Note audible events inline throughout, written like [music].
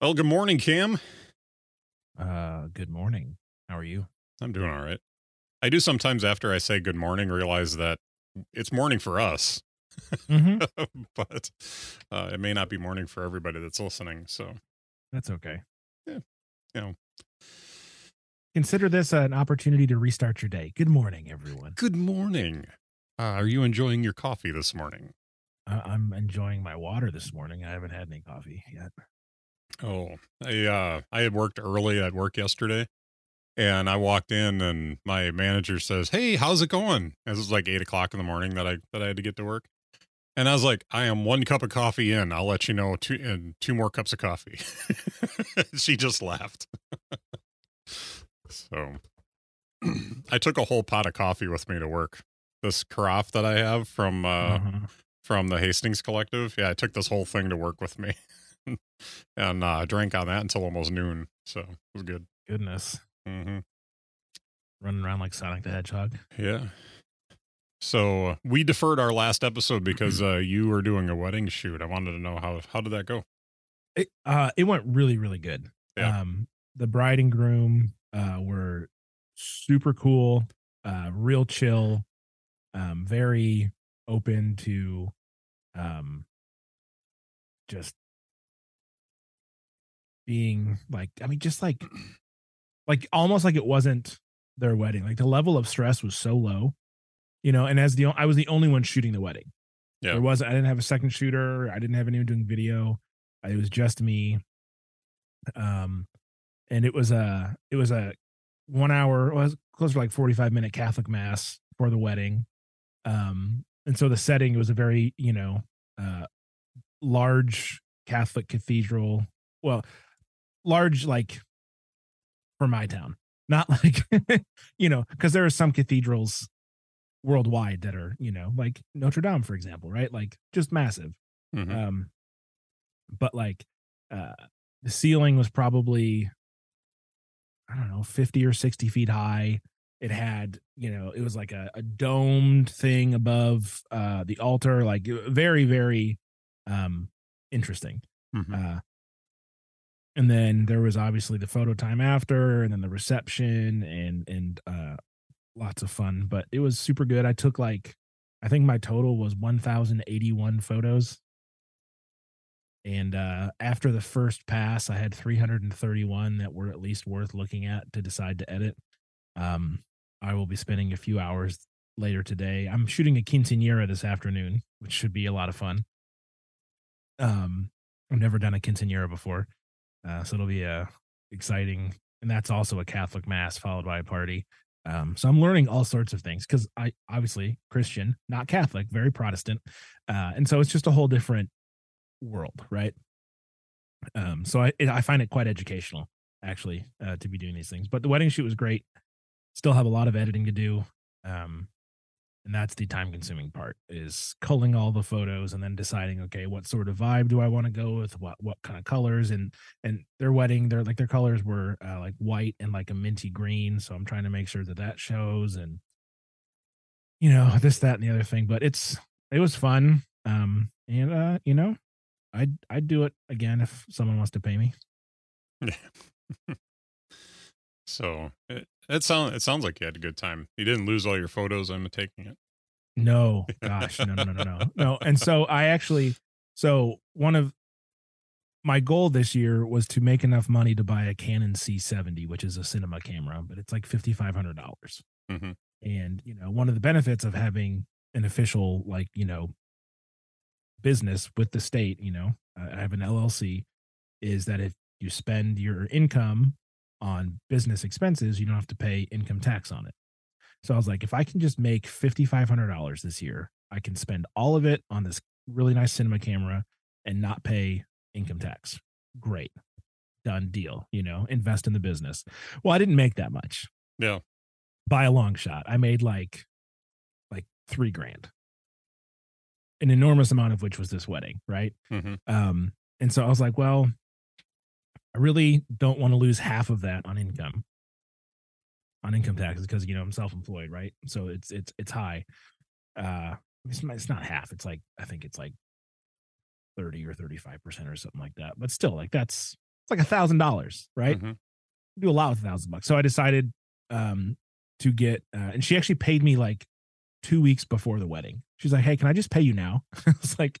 Well, good morning, Cam. Uh, good morning. How are you? I'm doing all right. I do sometimes after I say good morning realize that it's morning for us, Mm-hmm. [laughs] but uh, it may not be morning for everybody that's listening. So, That's okay. Yeah, you know. Consider this an opportunity to restart your day. Good morning, everyone. good morning. Uh, are you enjoying your coffee this morning? I- I'm enjoying my water this morning. I haven't had any coffee yet. Oh, I uh, I had worked early at work yesterday, and I walked in, and my manager says, "Hey, how's it going?" This was like eight o'clock in the morning that I that I had to get to work, and I was like, "I am one cup of coffee in. I'll let you know two in two more cups of coffee." [laughs] she just laughed. so, [clears throat] I took a whole pot of coffee with me to work. This carafe that I have from uh, Uh-huh. from the Hastings Collective. Yeah, I took this whole thing to work with me [laughs] [laughs] and uh, drank on that until almost noon. So it was good. Goodness. hmm Running around like Sonic the Hedgehog. Yeah. So uh, we deferred our last episode because [clears throat] uh, you were doing a wedding shoot. I wanted to know how how did that go? It, uh, it went really, really good. Yeah. Um, the bride and groom uh, were super cool, uh, real chill, um, very open to um, just being like, I mean, just like, like almost like it wasn't their wedding. Like the level of stress was so low, you know. And as the i was the only one shooting the wedding. Yeah. There was I didn't have a second shooter. I didn't have anyone doing video. It was just me. Um, and it was a it was a one hour was close to like forty five minute Catholic mass for the wedding. Um, and so the setting was a very you know uh large Catholic cathedral. Well, large like for my town, not [laughs] like you know because there are some cathedrals worldwide that are you know like Notre Dame for example, right? Like just massive. Mhm. Um, but like uh, the ceiling was probably I don't know, 50 or 60 feet high. It had, you know, it was like a, a domed thing above uh the altar, like very, very um interesting. Mhm. Uh and then there was obviously the photo time after and then the reception and and uh lots of fun, but it was super good. I took like I think my total was 1081 photos. And uh after the first pass, I had 331 that were at least worth looking at to decide to edit. Um I will be spending a few hours later today. I'm shooting a quinceanera this afternoon, which should be a lot of fun. Um I've never done a quinceanera before. Uh so it'll be uh exciting and that's also a Catholic mass followed by a party. Um, so I'm learning all sorts of things because I obviously Christian, not Catholic, very Protestant, uh, and so it's just a whole different world, right? Um, so I it, I find it quite educational actually uh, to be doing these things. But the wedding shoot was great. Still have a lot of editing to do, um, and that's the time consuming part is culling all the photos and then deciding okay what sort of vibe do I want to go with, what what kind of colors? And and their wedding their like their colors were uh, like white and like a minty green. So i'm trying to make sure that that shows and you know [laughs] this that and the other thing. But it's it was fun. Um and uh you know i'd i'd do it again if someone wants to pay me. [laughs] So it sounds it sounds like you had a good time. You didn't lose all your photos. I'm taking it. no gosh no no no no no no and [laughs] so i actually so one of my goal this year was to make enough money to buy a canon c70 which is a cinema camera but it's like $5500 Mhm. and you know one of the benefits of having an official like you know business with the state you know I have an llc is that if you spend your income on business expenses you don't have to pay income tax on it so i was like if i can just make $5500 this year i can spend all of it on this really nice cinema camera and not pay income tax great done deal you know invest in the business well i didn't make that much Yeah. by a long shot. I made like like three grand. An enormous amount of which was this wedding, right? hmm Um, and so I was like, well, I really don't want to lose half of that on income, on income taxes, because you know I'm self-employed, right? So it's it's it's high. Uh, it's not, it's not half. It's like I think it's like thirty or thirty-five percent or something like that. But still, like that's it's like a thousand dollars, right? Mhm. do a lot with a thousand bucks. So I decided um to get uh, and she actually paid me like two weeks before the wedding. She's like, Hey, can I just pay you now? [laughs] I was like,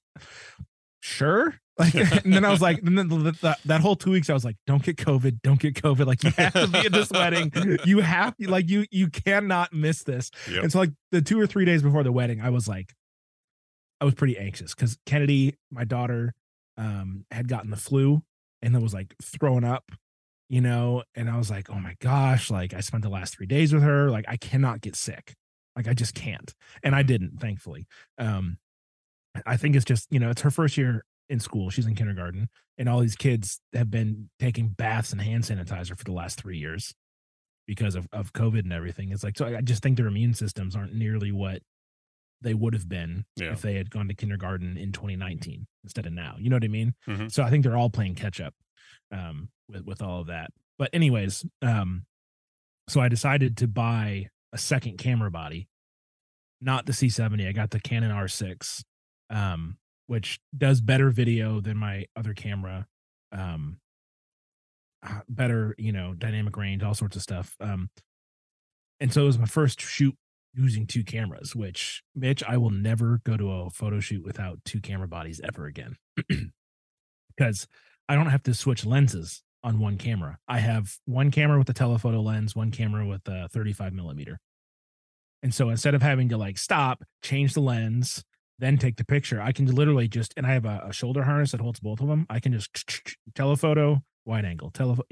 sure. Like, [laughs] and then I was like, and then the, the, that whole two weeks, I was like, don't get COVID, don't get COVID. Like, you have to be at this wedding. You have to, like, you you cannot miss this. Yep. And so, like, the two or three days before the wedding, I was like, I was pretty anxious because Kennedy, my daughter, um, had gotten the flu and then was like throwing up, you know. And I was like, oh my gosh, like I spent the last three days with her. Like I cannot get sick. Like I just can't. And I didn't, thankfully. Um, I think it's just, you know, it's her first year in school. She's in kindergarten, and all these kids have been taking baths and hand sanitizer for the last three years because of, of COVID and everything. It's like, so I just think their immune systems aren't nearly what they would have been Yeah. if they had gone to kindergarten in 2019 instead of now. You know what I mean? Mhm. So I think they're all playing catch up um, with with all of that. But anyways, um, so I decided to buy a second camera body, not the C70. I got the Canon R6, um, which does better video than my other camera. Um, uh, better, you know, dynamic range, all sorts of stuff. Um, and so it was my first shoot using two cameras, which Mitch, I will never go to a photo shoot without two camera bodies ever again. [clears throat] because I don't have to switch lenses on one camera. I have one camera with a telephoto lens, one camera with a 35 millimeter. And so instead of having to like stop, change the lens, then take the picture, I can literally just, and I have a, a shoulder harness that holds both of them. I can just telephoto, wide angle, telephoto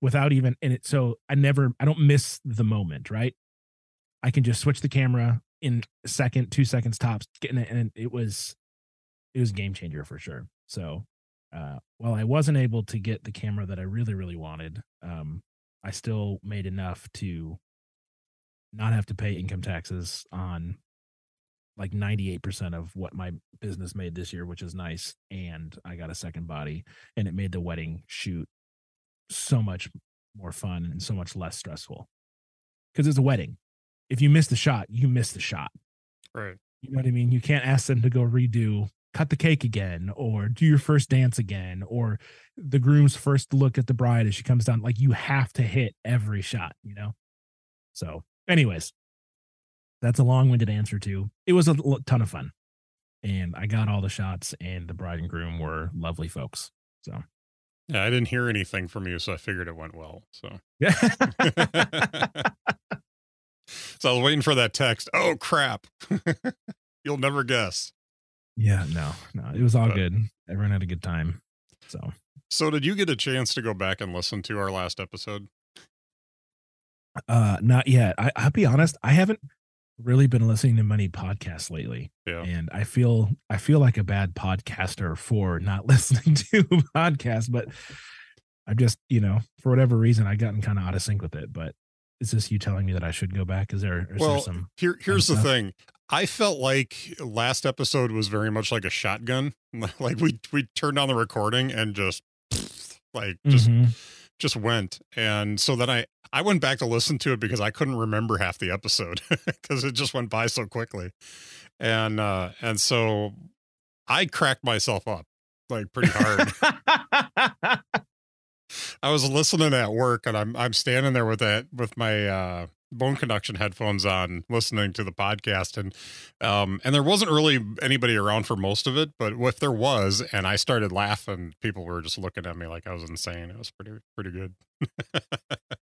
without even, in it, so I never, I don't miss the moment, right? I can just switch the camera in a second, two seconds tops, getting it, and it was, it was a game changer for sure. So, uh, while I wasn't able to get the camera that I really, really wanted, um, I still made enough to not have to pay income taxes on like 98% of what my business made this year, which is nice. And I got a second body and it made the wedding shoot so much more fun and so much less stressful because it's a wedding. If you miss the shot, you miss the shot. Right. You know what I mean? You can't ask them to go redo, cut the cake again, or do your first dance again, or the groom's first look at the bride as she comes down. Like you have to hit every shot, you know? So, anyways, that's a long winded answer to it was a ton of fun. And I got all the shots, and the bride and groom were lovely folks. So, Yeah, I didn't hear anything from you, so I figured it went well. So, yeah. [laughs] [laughs] so I was waiting for that text. Oh crap! [laughs] You'll never guess. yeah, no, no, it was all But- good. Everyone had a good time. So, So, did you get a chance to go back and listen to our last episode? Uh, not yet. I, I'll be honest. I haven't really been listening to many podcasts lately, Yeah. and I feel I feel like a bad podcaster for not [laughs] listening to podcasts. But I'm just, you know, for whatever reason, I've gotten kind of out of sync with it. But is this you telling me that I should go back? Is there, is Well, there some? Here, here's the thing. I felt like last episode was very much like a shotgun. [laughs] Like we we turned on the recording and just [laughs] like just Mhm. Just went. And so then I I went back to listen to it because I couldn't remember half the episode [laughs] because it just went by so quickly. And uh and so I cracked myself up like pretty hard. [laughs] [laughs] I was listening at work and I'm I'm standing there with that with my uh bone conduction headphones on listening to the podcast and um and there wasn't really anybody around for most of it but if there was and I started laughing people were just looking at me like I was insane. It was pretty pretty good. [laughs]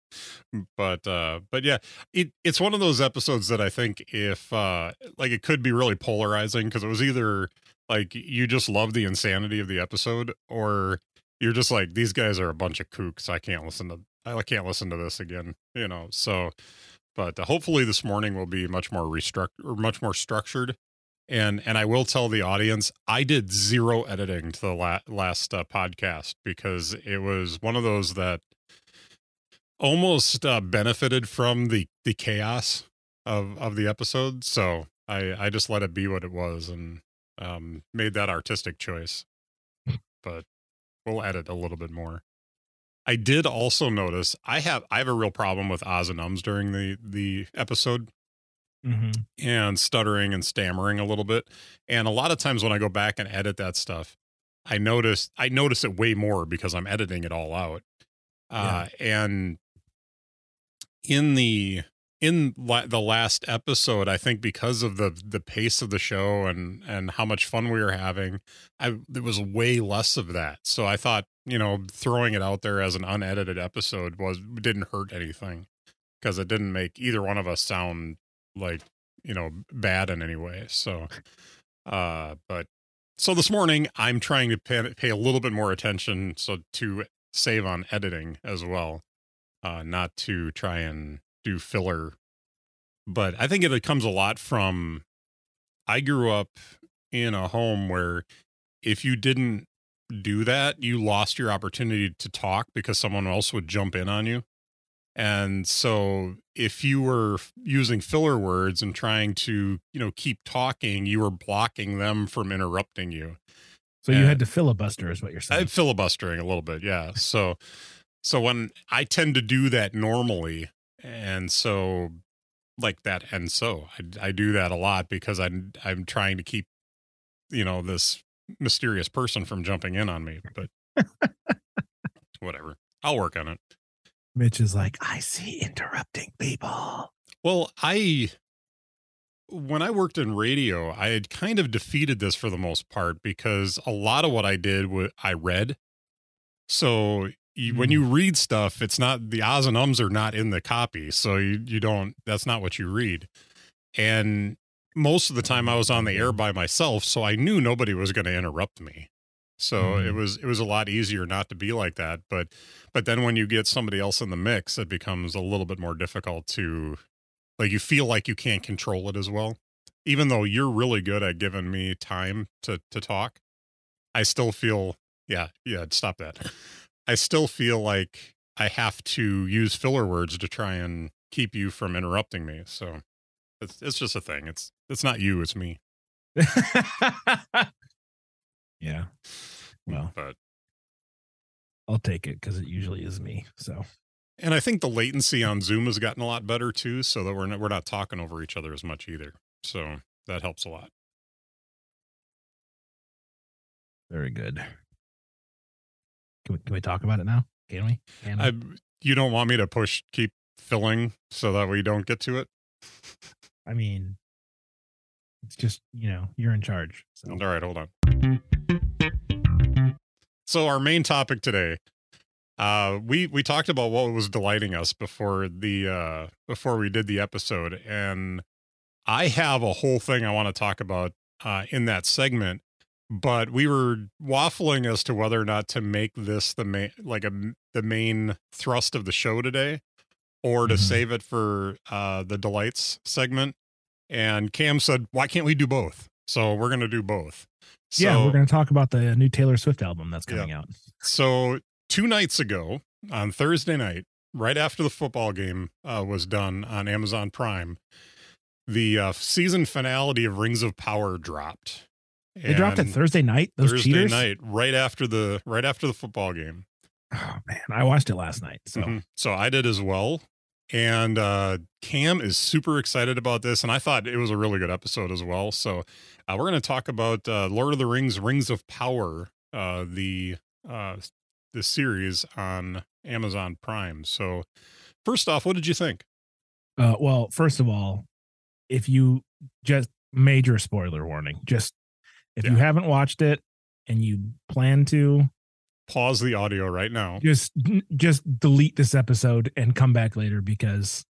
But uh but yeah it it's one of those episodes that I think if uh like it could be really polarizing because it was either like you just love the insanity of the episode or you're just like these guys are a bunch of kooks. I can't listen to i can't listen to this again you know? So but uh, hopefully this morning will be much more restructured or much more structured. And and i will tell the audience i did zero editing to the la- last uh, podcast because it was one of those that almost uh, benefited from the the chaos of of the episode. So i i just let it be what it was and um made that artistic choice. But we'll edit a little bit more. I did also notice I have I have a real problem with ahs and ums during the the episode Mhm. and stuttering and stammering a little bit. And a lot of times when I go back and edit that stuff, I notice I notice it way more because I'm editing it all out. Uh, and in the in la- the last episode, I think because of the the pace of the show and and how much fun we were having, I there was way less of that. So I thought, you know, throwing it out there as an unedited episode was didn't hurt anything because it didn't make either one of us sound like you know bad in any way. So, uh, but so this morning I'm trying to pay, pay a little bit more attention so to save on editing as well, uh, not to try and do filler. But I think it comes a lot from I grew up in a home where if you didn't do that, you lost your opportunity to talk because someone else would jump in on you. And so if you were using filler words and trying to, you know, keep talking, you were blocking them from interrupting you. So you had to filibuster, is what you're saying. I'm filibustering a little bit, yeah. So, so when I tend to do that normally, and so like that, and so I, I do that a lot because I'm I'm trying to keep, you know, this mysterious person from jumping in on me. But whatever, I'll work on it. Mitch is like, I see interrupting people. Well, I when I worked in radio, I had kind of defeated this for the most part because a lot of what I did was I read. So you, when Mm. you read stuff, it's not the ahs and ums are not in the copy, so you you don't. That's not what you read. And most of the time, I was on the air by myself, so I knew nobody was going to interrupt me. So it Mhm. was it was a lot easier not to be like that. But but then when you get somebody else in the mix, it becomes a little bit more difficult to like you feel like you can't control it as well even though you're really good at giving me time to to talk i still feel yeah yeah stop that i still feel like i have to use filler words to try and keep you from interrupting me so it's it's just a thing it's it's not you it's me [laughs] yeah. Well, but I'll take it because it usually is me. So and i think the latency on zoom has gotten a lot better too so that we're not we're not talking over each other as much either so that helps a lot very good. Can we, can we talk about it now? Can we? Can? I, you don't want me to push keep filling so that we don't get to it I mean, it's just you know you're in charge. So All right, hold on. So our main topic today, uh, we we talked about what was delighting us before the uh before we did the episode, and I have a whole thing I want to talk about uh in that segment, but we were waffling as to whether or not to make this the main like a the main thrust of the show today, or to Mhm. save it for uh the delights segment. And Cam said, "Why can't we do both?" So we're gonna do both. yeah, we're going to talk about the new Taylor Swift album that's coming out. so two nights ago on Thursday night, right after the football game uh, was done on Amazon Prime, the uh, season finale of Rings of Power dropped. They dropped it Thursday night. Those Thursday cheaters. night, right after the right after the football game. Oh man, I watched it last night. So Mhm. so I did as well. And uh, Cam is super excited about this, and I thought it was a really good episode as well. So uh, we're going to talk about uh, Lord of the Rings: Rings of Power, uh, the uh, the series on Amazon Prime. So first off, what did you think? Uh, well, first of all, if you just major spoiler warning, just if you haven't watched it and you plan to, Pause the audio right now. just just delete this episode and come back later because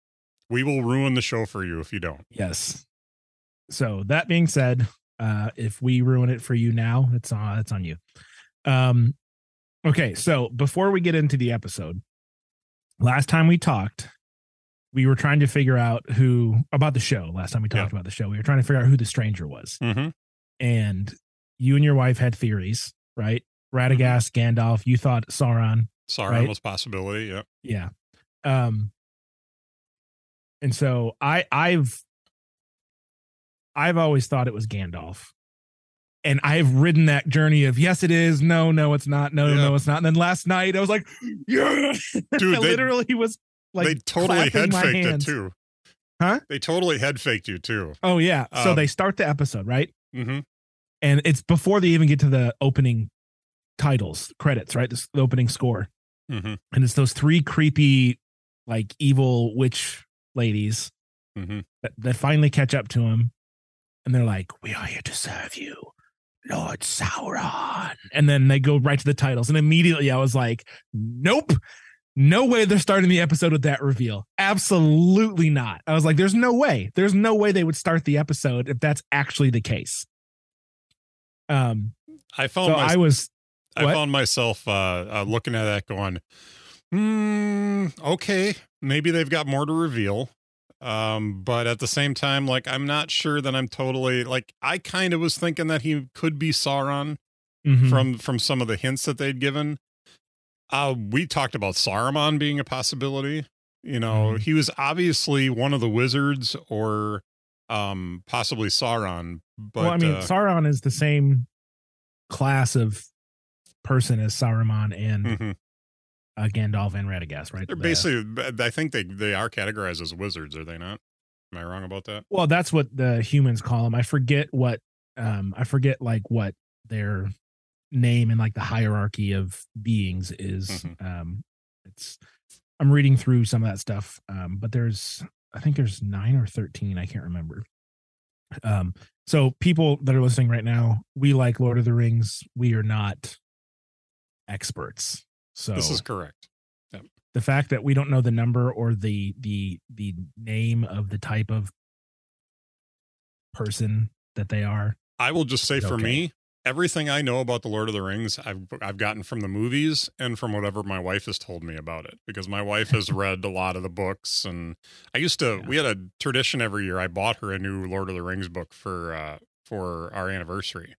We will ruin the show for you if you don't. yes. So that being said, uh, if we ruin it for you now, it's on it's on you. Um, okay, so before we get into the episode, last time we talked, we were trying to figure out who about the show. Last time we talked Yeah. about the show, we were trying to figure out who the stranger was. Mm-hmm. and you and your wife had theories, right? Radagast, Gandalf. You thought Sauron. Sauron Right. was possibility. Yeah. Yeah. Um. And so I, I've, I've always thought it was Gandalf, and I've ridden that journey of yes, it is. No, no, it's not. No, Yeah. no, it's not. And then last night I was like, [laughs] yeah, Dude, I they- literally was like, they totally head faked it too. Huh? They totally head faked you too. Oh yeah. so Um, they start the episode right, Mm-hmm. and it's before they even get to the opening titles, credits, right? This the opening score. hmm And it's those three creepy, like evil witch ladies hmm that, that finally catch up to him. And they're like, We are here to serve you, Lord Sauron. And then they go right to the titles. And immediately I was like, Nope. No way they're starting the episode with that reveal. Absolutely not. I was like, there's no way. There's no way they would start the episode if that's actually the case. Um, I found so my- I was I what? found myself uh, uh, looking at that going, hmm, okay, maybe they've got more to reveal. Um, but at the same time, like I'm not sure that I'm totally like I kind of was thinking that he could be Sauron mhm. from from some of the hints that they'd given. Uh, we talked about Saruman being a possibility. You know, Mhm. he was obviously one of the wizards or um possibly Sauron. But well, I mean, uh, Sauron is the same class of person as Saruman and mhm. uh, Gandalf and Radagast, right? They're The- basically, I think they they are categorized as wizards, are they not? Am I wrong about that? well, that's what the humans call them. I forget what, um, I forget like what their name and like the hierarchy of beings is. Mhm. Um, it's I'm reading through some of that stuff, um, but there's I think there's nine or thirteen. I can't remember. Um, so people that are listening right now, we like Lord of the Rings. We are not experts. So This is correct. the fact that we don't know the number or the the the name of the type of person that they are I will just say for Okay. me, everything I know about the Lord of the Rings, I've I've gotten from the movies and from whatever my wife has told me about it. Because my wife has [laughs] read a lot of the books, and I used to. Yeah. We had a tradition every year. I bought her a new Lord of the Rings book for uh, for our anniversary.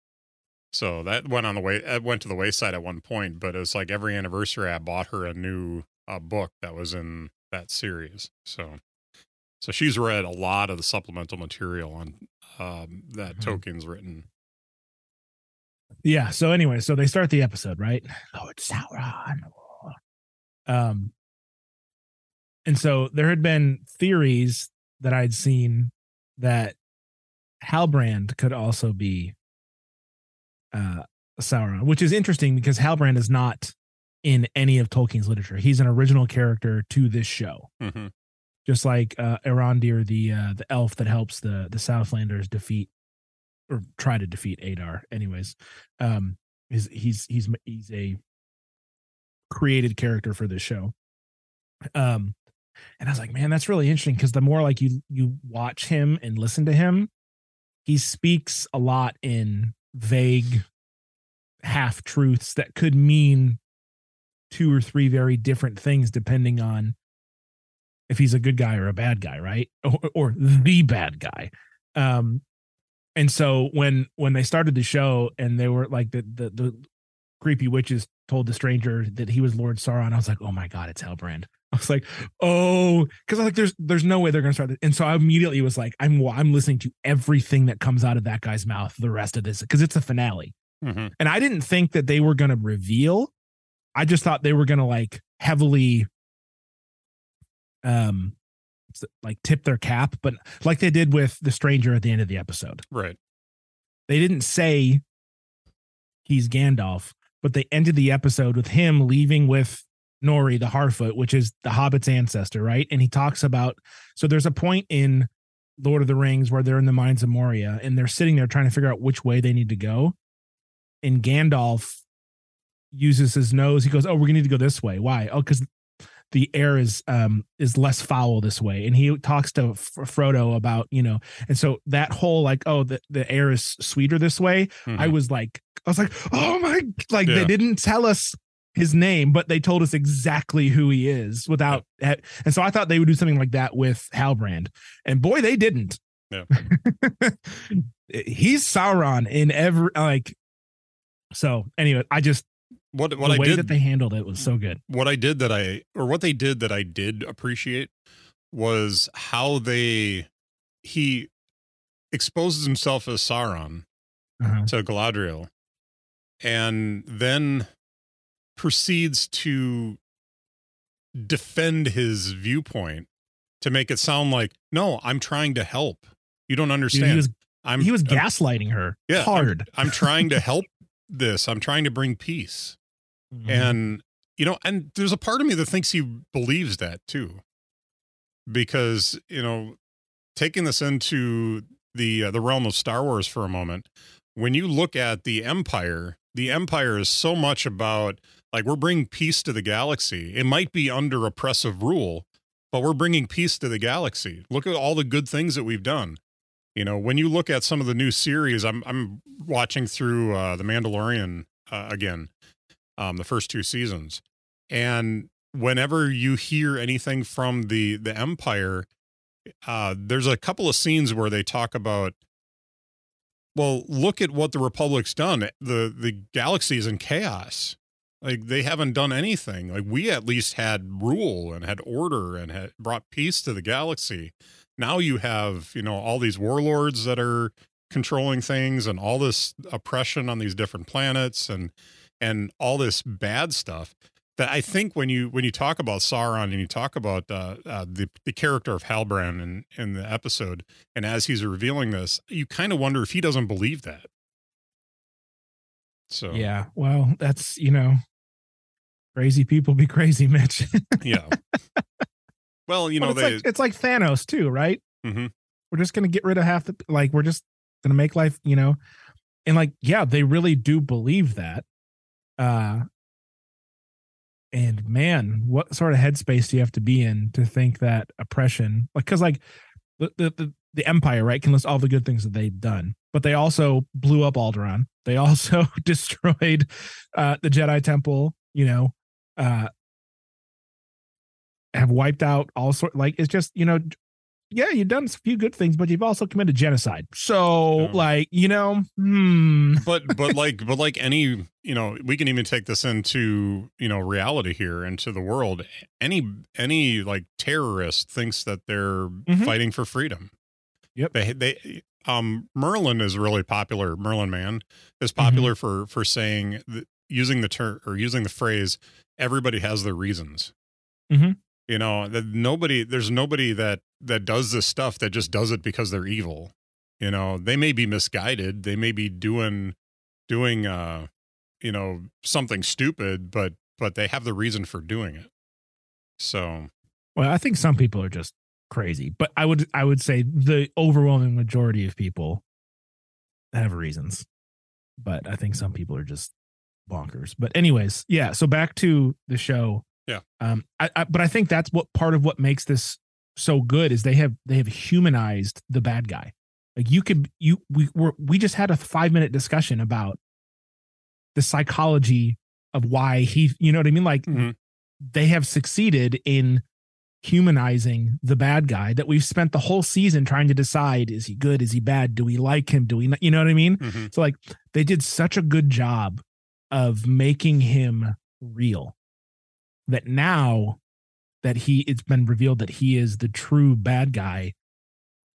So that went on the way. It went to the wayside at one point, but it's like every anniversary, I bought her a new uh, book that was in that series. So, so she's read a lot of the supplemental material on um, that Mhm. Tolkien's written. yeah so anyway so they start the episode right lord sauron um and so there had been theories that i'd seen that halbrand could also be uh sauron which is interesting because halbrand is not in any of tolkien's literature he's an original character to this show hmm just like uh Arondir, the uh the elf that helps the the Southlanders defeat or try to defeat Adar. Anyways, um, is he's he's he's a created character for this show. Um, and I was like, man, that's really interesting because the more like you you watch him and listen to him, he speaks a lot in vague half truths that could mean two or three very different things depending on if he's a good guy or a bad guy, right? Or, or the bad guy. Um, and so when when they started the show and they were like the the, the creepy witches told the stranger that he was Lord Sauron, I was like, oh my god, it's Halbrand. I was like, oh, because I was like, there's there's no way they're gonna start this. And so I immediately was like, I'm I'm listening to everything that comes out of that guy's mouth the rest of this because it's a finale. hmm And I didn't think that they were gonna reveal. I just thought they were gonna like heavily um like tip their cap, but like they did with the stranger at the end of the episode. Right. They didn't say he's Gandalf, but they ended the episode with him leaving with Nori the Harfoot, which is the Hobbit's ancestor, right? And he talks about so there's a point in Lord of the Rings where they're in the mines of Moria and they're sitting there trying to figure out which way they need to go. And Gandalf uses his nose. He goes, "Oh, we're gonna need to go this way. Why? Oh, because the air is um is less foul this way." And he talks to F- Frodo about you know, and so that whole like, oh, the the air is sweeter this way. I Mhm. was like, I was like, oh my, like Yeah. they didn't tell us his name, but they told us exactly who he is without, and so I thought they would do something like that with Halbrand, and boy, they didn't. Yeah. [laughs] He's Sauron in every like. So anyway, I just what what the I way did that they handled it was so good. what I did that I or what they did that I did appreciate was how they he exposes himself as Sauron Uh-huh. to Galadriel and then proceeds to defend his viewpoint to make it sound like no I'm trying to help you don't Dude, understand he was I'm he was I'm- gaslighting her Yeah, I'm- hard. I'm [laughs] trying to help this. I'm trying to bring peace. Mhm. And you know, and there's a part of me that thinks he believes that too. Because, you know, taking this into the uh, the realm of Star Wars for a moment, when you look at the Empire, the Empire is so much about like we're bringing peace to the galaxy. It might be under oppressive rule, but we're bringing peace to the galaxy. Look at all the good things that we've done. You know, when you look at some of the new series, I'm I'm watching through uh, the Mandalorian uh, again, um, the first two seasons, and whenever you hear anything from the the Empire, uh, there's a couple of scenes where they talk about. Well, look at what the Republic's done. the The galaxy is in chaos. Like they haven't done anything. Like we at least had rule and had order and had brought peace to the galaxy. Now you have, you know, all these warlords that are controlling things and all this oppression on these different planets and and all this bad stuff that I think when you when you talk about Sauron and you talk about uh, uh, the the character of Halbrand in in the episode, and as he's revealing this, you kind of wonder if he doesn't believe that. So Yeah. Well, that's you know, crazy people be crazy, Mitch. [laughs] yeah. Well, you know it's they like it's like Thanos too, right? Mhm. We're just gonna get rid of half the like we're just gonna make life, you know, and like yeah, they really do believe that. Uh and man, what sort of headspace do you have to be in to think that oppression, like, because like the, the the the Empire, right, can list all the good things that they've done, but they also blew up Alderaan. They also [laughs] destroyed uh the Jedi Temple. You know, uh have wiped out all sort. Like it's just you know, yeah, you've done a few good things, but you've also committed genocide. So Yeah. like you know, hmm, but but [laughs] like but like any you know we can even take this into you know reality here into the world any any like terrorist thinks that they're Mhm. fighting for freedom Yep. they they um merlin is really popular Merlin Mann is Mm-hmm. popular for for saying using the term or using the phrase everybody has their reasons. Mhm. you know that nobody there's nobody that that does this stuff that just does it because they're evil. You know they may be misguided. They may be doing doing uh you know something stupid but but they have the reason for doing it. So. Well, I think some people are just crazy, but I would I would say the overwhelming majority of people have reasons. But I think some people are just bonkers. But anyways, yeah. So back to the show. Yeah. Um. I, I but I think that's what part of what makes this so good is they have they have humanized the bad guy. Like you could you we were we just had a five minute discussion about the psychology of why he you know what I mean like Mhm. they have succeeded in humanizing the bad guy that we've spent the whole season trying to decide is he good is he bad do we like him do we not you know what i mean mhm. so like they did such a good job of making him real that now that he it's been revealed that he is the true bad guy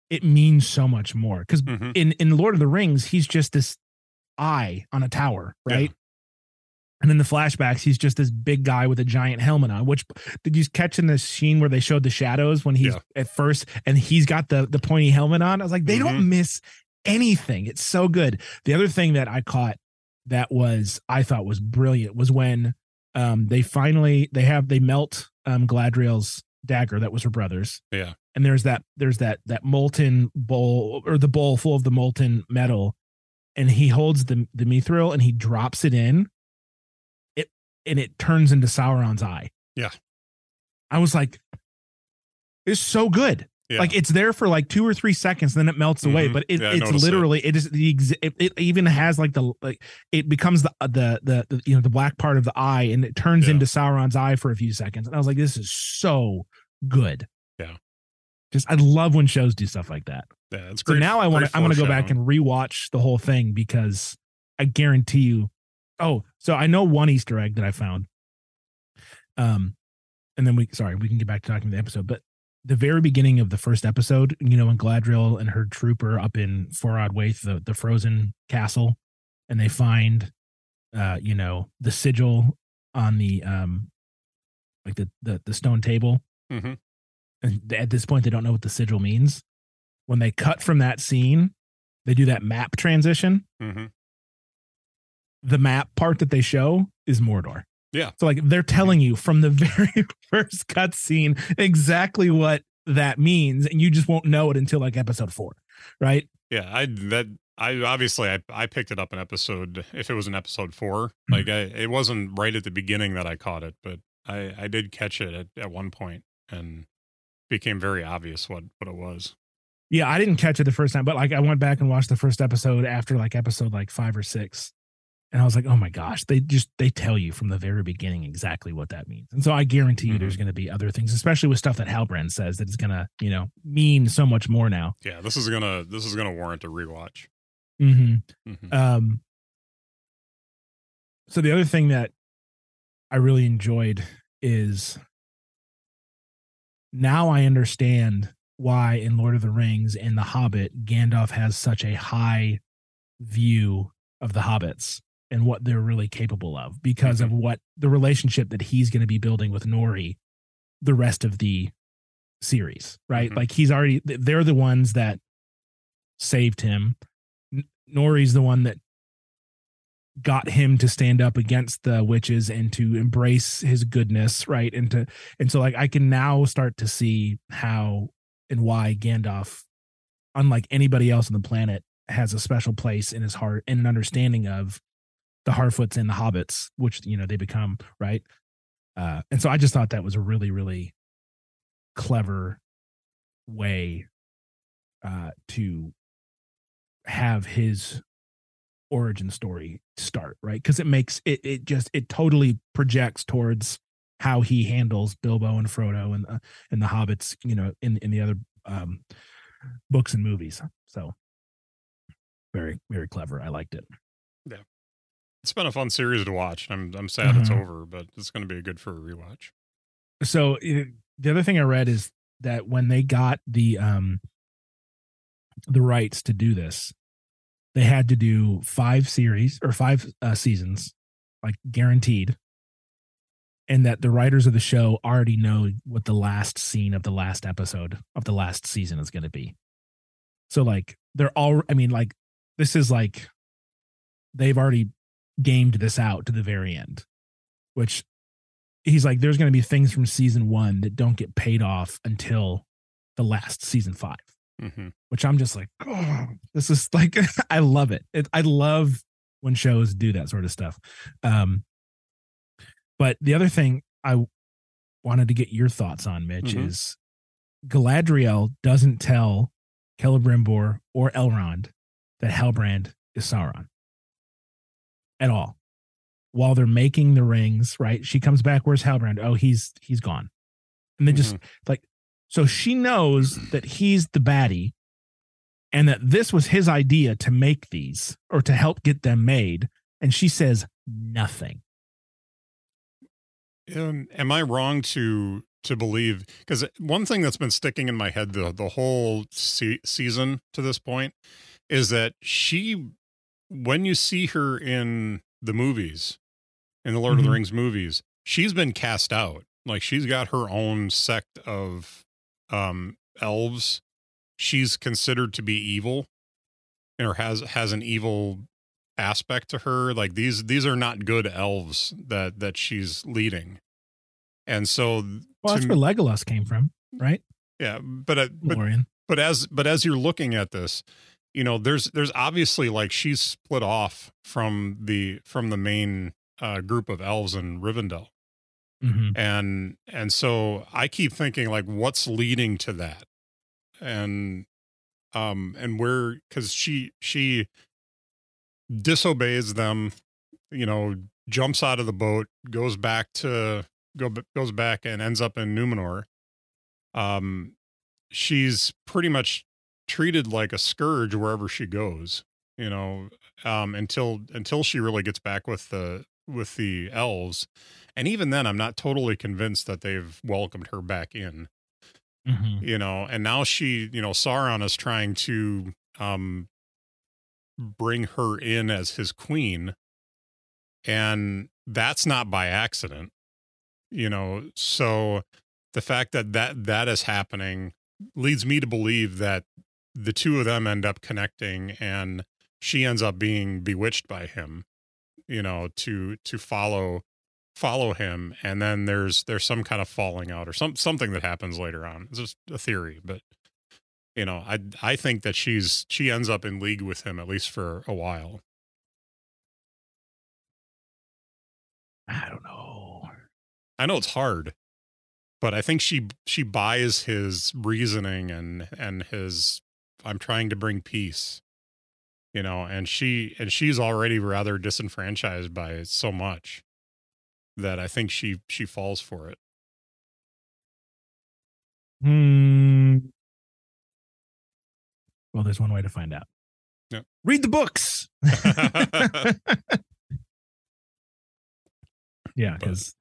it means so much more because Mhm. in in lord of the rings he's just this eye on a tower Yeah. right and in the flashbacks he's just this big guy with a giant helmet on which did you catch in the scene where they showed the shadows when he's Yeah. at first and he's got the the pointy helmet on i was like they Mhm. don't miss anything it's so good the other thing that i caught that was i thought was brilliant was when um they finally they have they melt um Galadriel's dagger that was her brother's. Yeah. And there's that there's that that molten bowl or the bowl full of the molten metal. And he holds the the mithril and he drops it in. It and it turns into sauron's eye. Yeah. i was like it's so good yeah like it's there for like two or three seconds then it melts away Mhm. but it, yeah, it's noticed it. literally it is the ex- it, it even has like the like it becomes the, the the the you know the black part of the eye and it turns Yeah. into sauron's eye for a few seconds and i was like this is so good Yeah. just i love when shows do stuff like that yeah it's so great now i want to i'm going to go back and rewatch the whole thing because i guarantee you oh so i know one easter egg that i found um and then we sorry we can get back to talking the episode but the very beginning of the first episode you know when Galadriel and her troop are up in Forodwaith the, the frozen castle and they find uh you know the sigil on the um like the the, the stone table Mhm. and at this point they don't know what the sigil means when they cut from that scene they do that map transition Mhm. the map part that they show is Mordor. Yeah. So like they're telling you from the [laughs] very first cutscene exactly what that means, and you just won't know it until like episode four, right? Yeah, I that I obviously I, I picked it up in episode if it was in episode 4 hmm. Like I, it wasn't right at the beginning that I caught it, but I I did catch it at, at one point and became very obvious what what it was. Yeah, I didn't catch it the first time, but like I went back and watched the first episode after like episode like five or six. And I was like, oh my gosh, they just they tell you from the very beginning exactly what that means. And so I guarantee you Mhm. there's gonna be other things, especially with stuff that Halbrand says that is gonna, you know, mean so much more now. Yeah, this is gonna this is gonna warrant a rewatch. Mm-hmm. Mhm. Um, so the other thing that I really enjoyed is now I understand why in Lord of the Rings and The Hobbit, Gandalf has such a high view of the hobbits and what they're really capable of because of what the relationship that he's going to be building with Nori the rest of the series, right? Mhm. Like he's already they're the ones that saved him. Nori's the one that got him to stand up against the witches and to embrace his goodness, right? And to and so like I can now start to see how and why Gandalf, unlike anybody else on the planet, has a special place in his heart and an understanding of the Harfoots and the Hobbits, which you know they become, right? Uh, and so I just thought that was a really, really clever way uh, to have his origin story start, right? Because it makes it it just it totally projects towards how he handles Bilbo and Frodo and uh, and the hobbits, you know, in in the other um, books and movies. So very very clever. I liked it. It's been a fun series to watch. I'm I'm sad it's Mhm. over, but it's gonna be good for a rewatch. so it, the other thing I read is that when they got the um the rights to do this, they had to do five series or five uh, seasons, like guaranteed, and that the writers of the show already know what the last scene of the last episode of the last season is going to be. So like they're all, I mean, like this is like they've already gamed this out to the very end, which he's like, there's going to be things from season one that don't get paid off until the last season five, hmm which I'm just like, oh, this is like, [laughs] I love it. it. I love when shows do that sort of stuff. Um, but the other thing I wanted to get your thoughts on, Mitch, Mhm. is Galadriel doesn't tell Celebrimbor or Elrond that Halbrand is Sauron at all. While they're making the rings, right? She comes back. Where's Halbrand? Oh, he's he's gone. And they just like so she knows that he's the baddie, and that this was his idea to make these or to help get them made. And she says nothing. Um, am I wrong to to believe? Because one thing that's been sticking in my head the the whole se- season to this point is that she, when you see her in the movies, in the Lord of the Mhm. Rings movies, she's been cast out. Like she's got her own sect of um elves. She's considered to be evil, or has has an evil aspect to her like these these are not good elves that that she's leading and so Well, that's to where Legolas came from, right? yeah but uh, but but as but as you're looking at this you know there's there's obviously like she's split off from the from the main uh group of elves in Rivendell. Hmm and and so i keep thinking like what's leading to that? And um and where because she she disobeys them you know jumps out of the boat goes back to go goes back and ends up in numenor. Um she's pretty much treated like a scourge wherever she goes you know um until until she really gets back with the with the elves. And even then i'm not totally convinced that they've welcomed her back in. Hmm you know and now she you know sauron is trying to um bring her in as his queen. And that's not by accident you know. So the fact that that that is happening leads me to believe that the two of them end up connecting and she ends up being bewitched by him you know, to to follow follow him, and then there's there's some kind of falling out or some something that happens later on. It's just a theory, but you know, I I think that she's she ends up in league with him at least for a while. I don't know. I know it's hard, but I think she she buys his reasoning and and his I'm trying to bring peace. You know, and she and she's already rather disenfranchised by so much that I think she she falls for it. Hmm. Well, there's one way to find out. Yep. Read the books. [laughs] yeah, because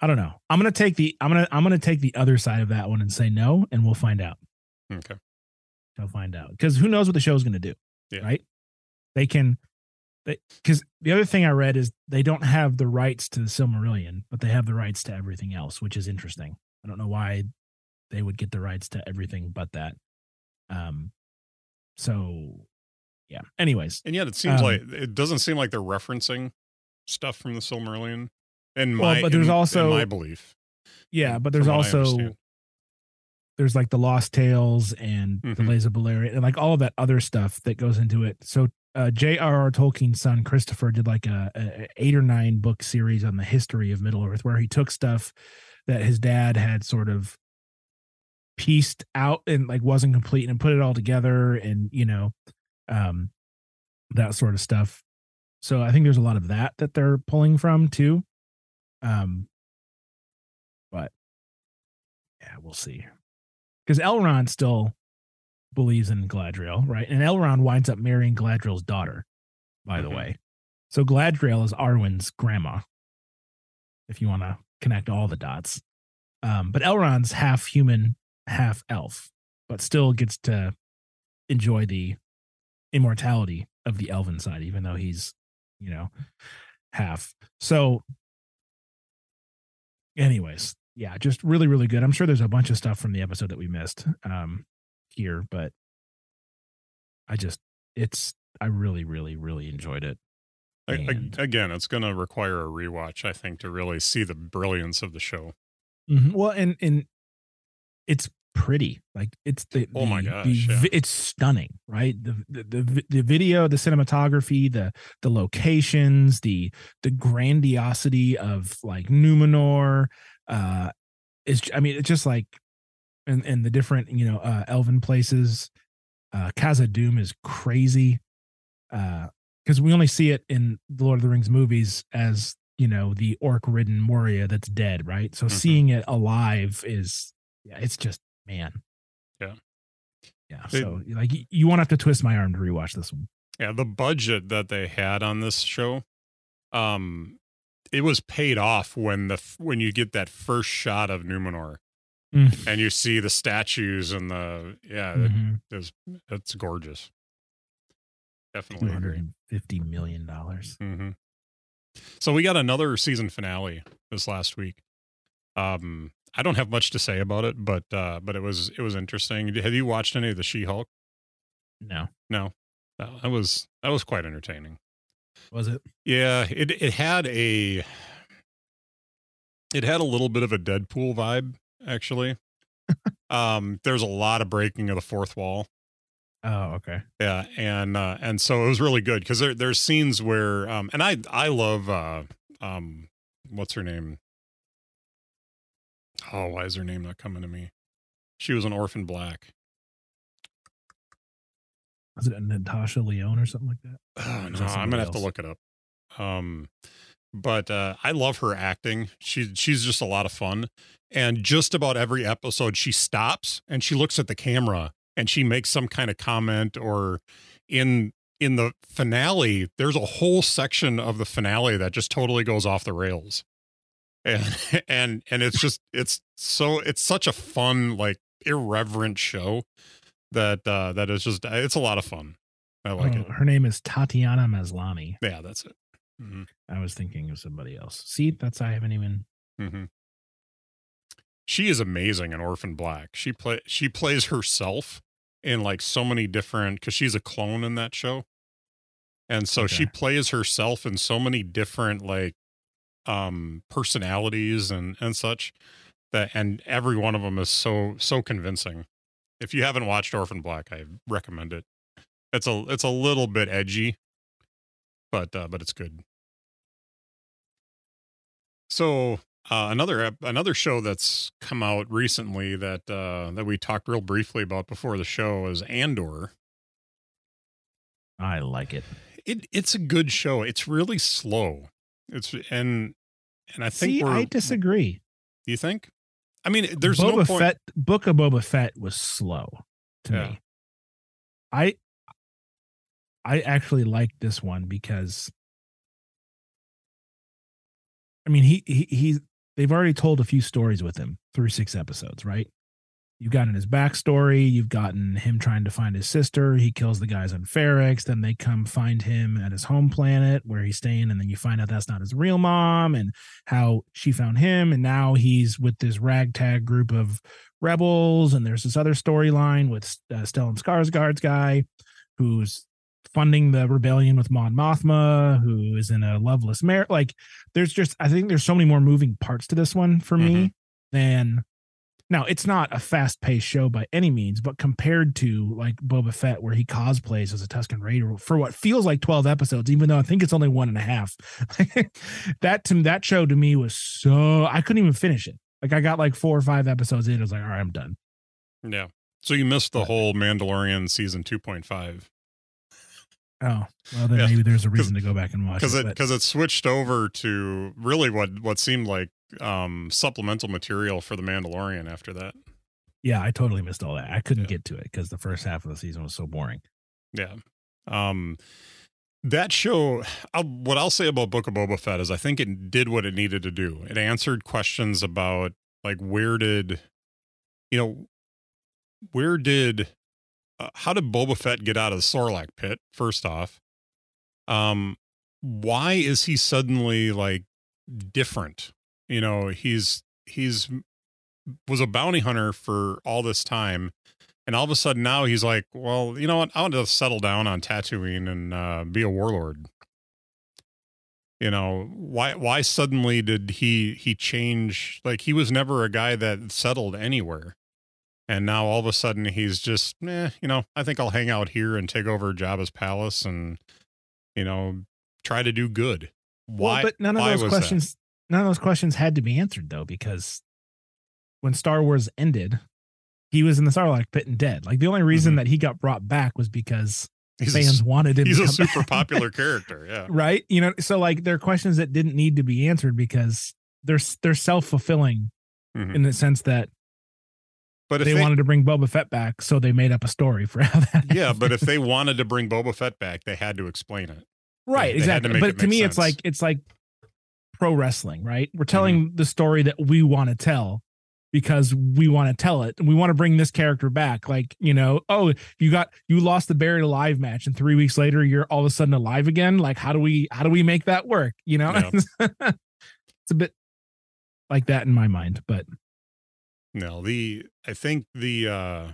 I don't know. I'm gonna take the I'm gonna I'm gonna take the other side of that one and say no, and we'll find out. okay. We'll find out because who knows what the show's gonna do, Yeah. right? They can, they because the other thing I read is they don't have the rights to the Silmarillion, but they have the rights to everything else, which is interesting. I don't know why they would get the rights to everything but that. Um, so yeah. Anyways, And yet it seems Um, like it doesn't seem like they're referencing stuff from the Silmarillion. In Well, my but there's in- in also- my belief. yeah, but there's from what I also. There's like the Lost Tales and the Mhm. Lays of Beleriand and like all of that other stuff that goes into it. So uh, J.R.R. Tolkien's son Christopher did like a, a a eight or nine book series on the history of Middle Earth, where he took stuff that his dad had sort of pieced out and like wasn't complete and put it all together, and you know, um, that sort of stuff. So I think there's a lot of that that they're pulling from too. Um, but yeah, we'll see because Elrond still believes in Galadriel, right? And Elrond winds up marrying Galadriel's daughter, by the way. So Galadriel is Arwen's grandma, if you want to connect all the dots. Um, but Elrond's half human, half elf, but still gets to enjoy the immortality of the elven side, even though he's, you know, half. So, anyways, yeah, just really, really good. I'm sure there's a bunch of stuff from the episode that we missed um, here, but I just, it's, I really, really, really enjoyed it. And- again, it's going to require a rewatch, I think, to really see the brilliance of the show. Mhm. Well, and and it's pretty. Like it's the Oh my the- gosh, the yeah. it's stunning, right? The, the the the video, the cinematography, the the locations, the the grandiosity of like Numenor. Uh, is I mean, it's just like, and and the different you know uh elven places. Uh, Khazad-dûm is crazy. Uh, because we only see it in the Lord of the Rings movies as you know the orc ridden Moria that's dead, right? So Mhm. seeing it alive is yeah, it's just man. Yeah. Yeah. They- So like you won't have to twist my arm to rewatch this one. Yeah, the budget that they had on this show, um, it was paid off when the when you get that first shot of Numenor Mm. and you see the statues and the yeah, it- Mhm. it's it's gorgeous. Definitely hundred agree. and fifty million dollars. hmm So we got another season finale this last week. Um, I don't have much to say about it, but uh, but it was it was interesting. Have you watched any of the She Hulk? No, No, no, that was that was quite entertaining. Was it? Yeah, it it had a it had a little bit of a Deadpool vibe actually. [laughs] um, there's a lot of breaking of the fourth wall. Oh, okay. Yeah, and uh, and so it was really good because there there's scenes where um and I I love uh um what's her name? Oh, why is her name not coming to me? She was an orphan black. Was it Natasha Lyonne or something like that? Oh, no, I'm gonna have to look it up. Um, but uh, I love her acting. She she's just a lot of fun, and just about every episode she stops and she looks at the camera and she makes some kind of comment or in in the finale there's a whole section of the finale that just totally goes off the rails and [laughs] and and it's just it's so it's such a fun like irreverent show that uh that is just it's a lot of fun. I like Oh, it. Her name is Tatiana Maslany. yeah that's it. Hmm I was thinking of somebody else. See, that's I haven't even. hmm she is amazing in orphan black. She play she plays herself in like so many different because she's a clone in that show. And so she plays herself in so many different like um personalities and and such that and every one of them is so so convincing if you haven't watched orphan black i recommend it it's a it's a little bit edgy but uh but it's good so uh, another another show that's come out recently that uh that we talked real briefly about before the show is andor I like it. it it's a good show. It's really slow. It's and and I think See. I disagree. Do you think? I mean, there's Boba no point. Fett Book of Boba Fett was slow to Yeah. me. I I actually like this one because I mean he he he's they've already told a few stories with him through six episodes, right? You've gotten his backstory, you've gotten him trying to find his sister, he kills the guys on Ferrix, then they come find him at his home planet where he's staying, and then you find out that's not his real mom and how she found him, and now he's with this ragtag group of rebels, and there's this other storyline with uh, Stellan Skarsgård's guy who's funding the rebellion with Mon Mothma, who is in a loveless marriage. Like, there's just I think there's so many more moving parts to this one for me than now. It's not a fast paced show by any means, but compared to like Boba Fett, where he cosplays as a Tusken Raider for what feels like 12 episodes, even though I think it's only one and a half. [laughs] that to that show to me was so I couldn't even finish it. Like I got like four or five episodes in, I was like, all right, I'm done. Yeah. So you missed the whole Mandalorian season 2.5 Oh, well then Yeah, maybe there's a [laughs] reason to go back and watch because it. it because it switched over to really what what seemed like um supplemental material for the Mandalorian after that. yeah, I totally missed all that. I couldn't Yeah. get to it because the first half of the season was so boring. Yeah. Um that show I'll, what I'll say about Book of Boba Fett is I think it did what it needed to do. It answered questions about like where did you know where did uh, how did Boba Fett get out of the Sarlacc pit first off? Um why is he suddenly like different? You know, he's he's was a bounty hunter for all this time and all of a sudden now he's like, well, you know what? I want to settle down on Tatooine and uh, be a warlord. You know why? Why suddenly did he he change? Like he was never a guy that settled anywhere, and now all of a sudden he's just, eh, you know, I think I'll hang out here and take over Jabba's palace and, you know, try to do good. Why? Well, but none of those questions none of those questions had to be answered though, because when Star Wars ended, he was in the Sarlacc pit and dead. Like the only reason Mhm. that he got brought back was because he's a, fans wanted him he's a super back. popular [laughs] character. Yeah. right? You know, so like there are questions that didn't need to be answered because they're they're self fulfilling Mhm. in the sense that But if they, they, wanted to bring Boba Fett back, so they made up a story for [laughs] how that. yeah, but if they wanted to bring Boba Fett back, they had to explain it. right, they exactly. make But to me, it's like it's like pro wrestling, right? We're telling the story that we want to tell because we want to tell it and we want to bring this character back. Like you know oh you got you lost the buried alive match and three weeks later you're all of a sudden alive again? Like how do we how do we make that work? You know? [laughs] It's a bit like that in my mind but No, the I think the uh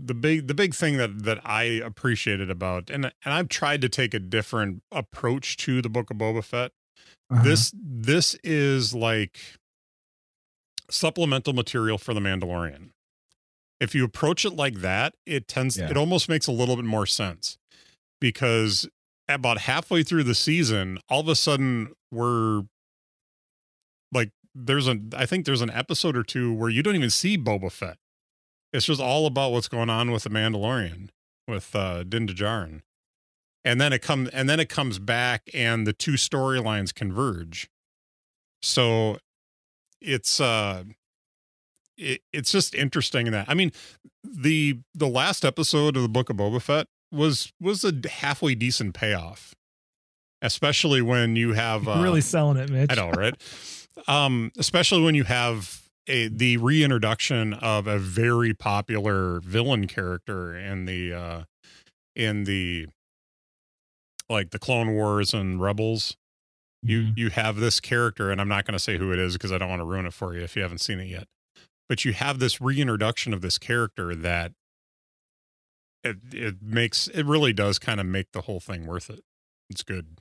the big the big thing that that I appreciated about and and I've tried to take a different approach to the book of Boba Fett. uh, This this is like supplemental material for the Mandalorian. If you approach it like that, it tends Yeah. it almost makes a little bit more sense because about halfway through the season, all of a sudden we're like there's a I think there's an episode or two where you don't even see Boba Fett. It's just all about what's going on with the Mandalorian with uh Din Djarin. And then it comes and then it comes back and the two storylines converge. So it's uh it, it's just interesting in that. I mean, the the last episode of the Book of Boba Fett was was a halfway decent payoff. Especially when you have [laughs] uh, really selling it mitch I know, right? um, especially when you have a the reintroduction of a very popular villain character in the uh in the like the Clone Wars and Rebels. You Mhm. you have this character, and I'm not going to say who it is because I don't want to ruin it for you if you haven't seen it yet. But you have this reintroduction of this character that it it makes it really does kind of make the whole thing worth it. It's good.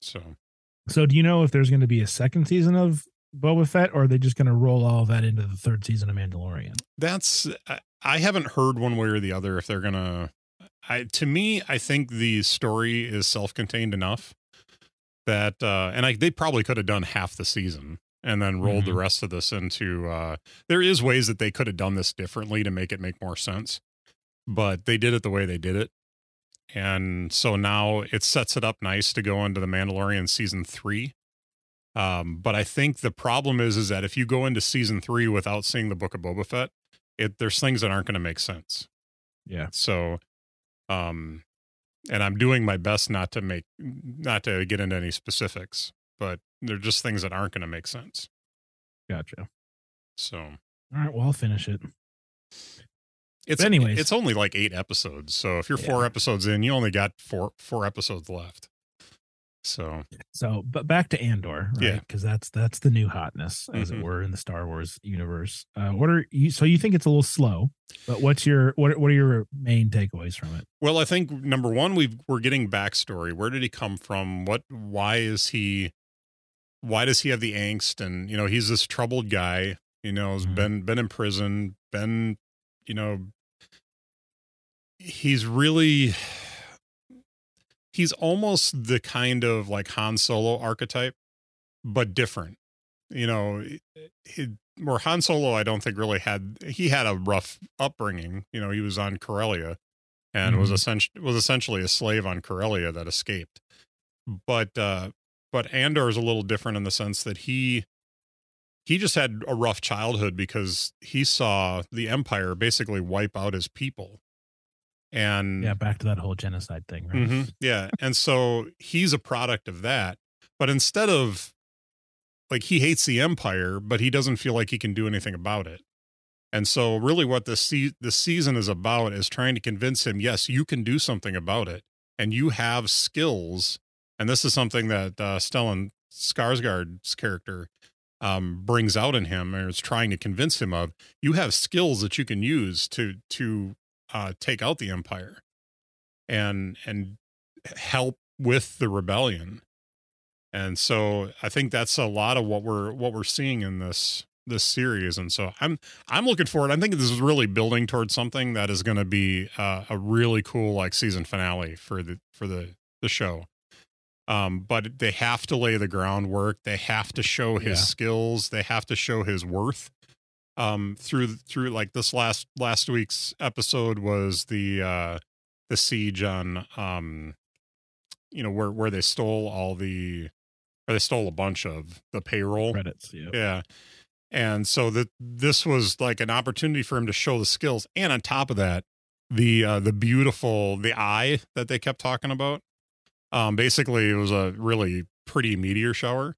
So So, do you know if there's going to be a second season of Boba Fett, or are they just going to roll all that into the third season of Mandalorian? that's I, haven't heard one way or the other if they're gonna. I to me, I think the story is self-contained enough that, uh, and I they probably could have done half the season and then rolled the Mhm. rest of this into. Uh, there is ways that they could have done this differently to make it make more sense, but they did it the way they did it, and so now it sets it up nice to go into the Mandalorian season three. Um, but I think the problem is is that if you go into season three without seeing the Book of Boba Fett, it there's things that aren't going to make sense. Yeah. So, um, and I'm doing my best not to make not to get into any specifics, but they're just things that aren't going to make sense. Gotcha. So All right. Well, I'll finish it. it's But anyways. it's only like eight episodes. So if you're four episodes in, you only got four four episodes left. So So, but back to Andor, right? Yeah. Because that's that's the new hotness, as Mhm. it were, in the Star Wars universe. Uh, what are you? So you think it's a little slow, but what's your what? What are your main takeaways from it? Well, I think number one, we we're getting backstory. Where did he come from? What? Why is he? Why does he have the angst? And you know, he's this troubled guy. You know, has Mhm. been been in prison. Been, you know, he's really. He's almost the kind of like Han Solo archetype, but different. You know, he, where Han Solo, I don't think really had. He had a rough upbringing. You know, he was on Corellia and was Mhm. essentially was essentially a slave on Corellia that escaped. But uh but Andor is a little different in the sense that he he just had a rough childhood because he saw the empire basically wipe out his people. And Yeah, back to that whole genocide thing, right? Mhm. Yeah. And so he's a product of that. But instead of like he hates the empire, but he doesn't feel like he can do anything about it. And so really what the se- the season is about is trying to convince him, yes, you can do something about it and you have skills. And this is something that uh, Stellan Skarsgård's character um, brings out in him or is trying to convince him of. You have skills that you can use to to uh, take out the empire and and help with the rebellion. And so I think that's a lot of what we're what we're seeing in this this series. And so I'm I'm looking forward. I think this is really building towards something that is going to be uh, a really cool like season finale for the for the the show. Um, but they have to lay the groundwork. They have to show his Yeah. skills. They have to show his worth. Um, through through like this last last week's episode was the uh the siege on um you know where where they stole all the or they stole a bunch of the payroll Credits. Yeah. yeah and so that this was like an opportunity for him to show the skills and on top of that the uh the beautiful the eye that they kept talking about um basically it was a really pretty meteor shower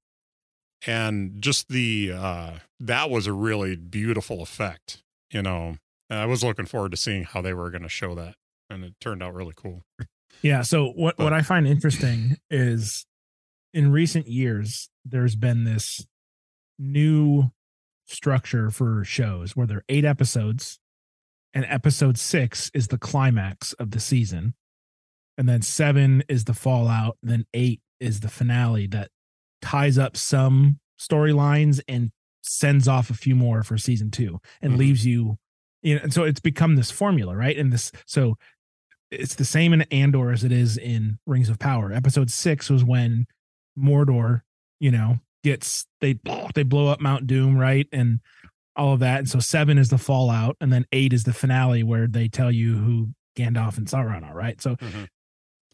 and just the uh that was a really beautiful effect you know and i was looking forward to seeing how they were going to show that and it turned out really cool Yeah. So what But- what I find interesting is in recent years there's been this new structure for shows where there are eight episodes, and episode six is the climax of the season, and then seven is the fallout, then eight is the finale that ties up some storylines and sends off a few more for season two and Mhm. leaves you you know and so it's become this formula right and this so it's the same in Andor as it is in Rings of Power. Episode six was when Mordor, you know, gets they they blow up Mount Doom, right, and all of that. And so seven is the fallout, and then eight is the finale where they tell you who Gandalf and Sauron are, right? So Mhm.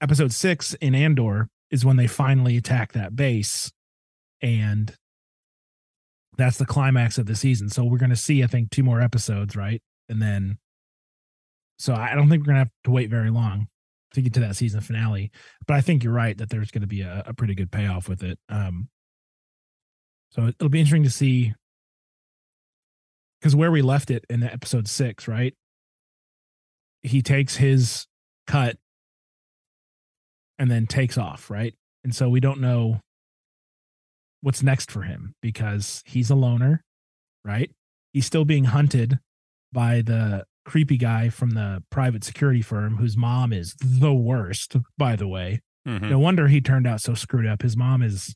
episode six in Andor is when they finally attack that base, and that's the climax of the season. So we're going to see, I think, two more episodes, right, and then. So I don't think we're gonna have to wait very long to get to that season finale. But I think you're right that there's gonna be a, a pretty good payoff with it. Um so it'll be interesting to see because where we left it in episode six, right? He takes his cut and then takes off, right? And so we don't know what's next for him because he's a loner, right? He's still being hunted by the creepy guy from the private security firm whose mom is the worst, by the way. Mhm. No wonder he turned out so screwed up. His mom is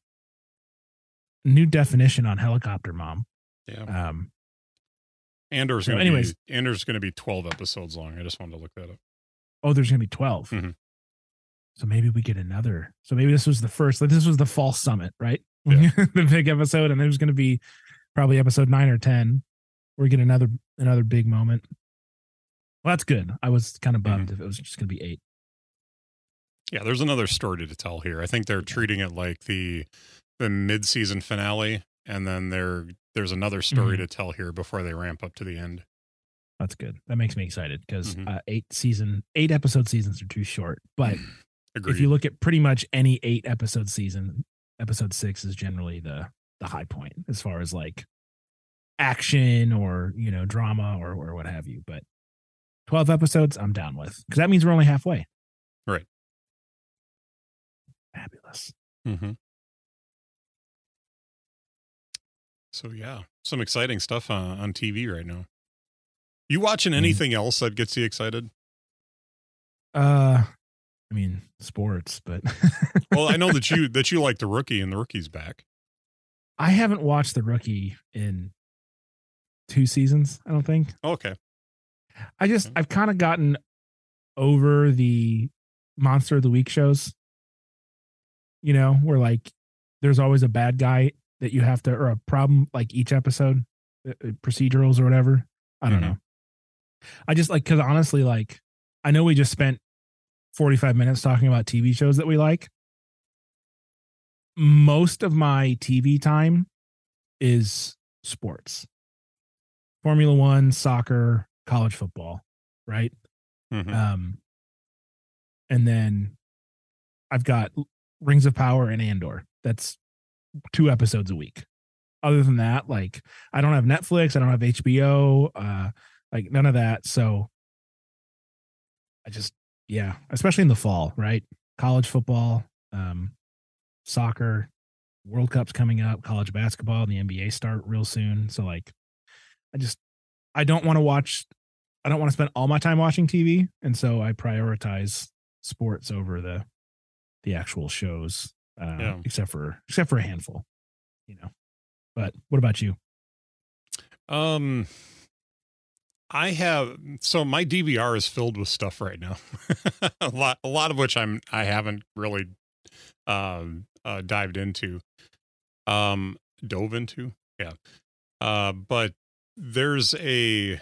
new definition on helicopter mom. Yeah. Um, Andor's so going to anyways- be Andor's going to be 12 episodes long. I just wanted to look that up. oh, there's gonna be 12 Mhm. So maybe we get another. So maybe this was the first. Like this was the false summit, right? Yeah. [laughs] the big episode, and there's gonna be probably episode nine or ten. We get another another big moment. Well, that's good. I was kind of bummed Mm-hmm. if it was just gonna be eight. Yeah, there's another story to tell here. I think they're treating it like the the mid-season finale and then there there's another story Mhm. to tell here before they ramp up to the end. That's good. That makes me excited because Mhm. uh, eight season, eight episode seasons are too short. But Agreed. if you look at pretty much any eight episode season, episode six is generally the the high point as far as like action or you know drama or or what have you. But twelve episodes, I'm down with because that means we're only halfway. Right. Fabulous. Mm-hmm. So yeah, some exciting stuff on, on TV right now. You watching Mhm. anything else that gets you excited? Uh, I mean sports, but [laughs] Well, I know that [laughs] you that you like the rookie and the rookie's back. I haven't watched the rookie in two seasons. I don't think. Okay. I just Okay. I've kind of gotten over the monster of the week shows. You know, where like there's always a bad guy that you have to or a problem like each episode, uh, uh, procedurals or whatever. I don't Mhm. know. I just like cuz honestly like I know we just spent 45 minutes talking about TV shows that we like. Most of my TV time is sports. Formula 1, soccer, college football, right? Mhm. Um, and then I've got Rings of Power and Andor. That's two episodes a week. Other than that, like I don't have Netflix, I don't have HBO, uh, like none of that. So I just, yeah, especially in the fall, right? College football, um, soccer, World Cup's coming up, college basketball, and the NBA start real soon. So like, I just, I don't want to watch I don't want to spend all my time watching TV, and so I prioritize sports over the the actual shows, uh, Yeah. except for except for a handful, you know. But what about you? Um, I have so my DVR is filled with stuff right now. [laughs] a lot, a lot of which I'm I haven't really um uh, dived into, um, dove into, yeah. Uh, but there's a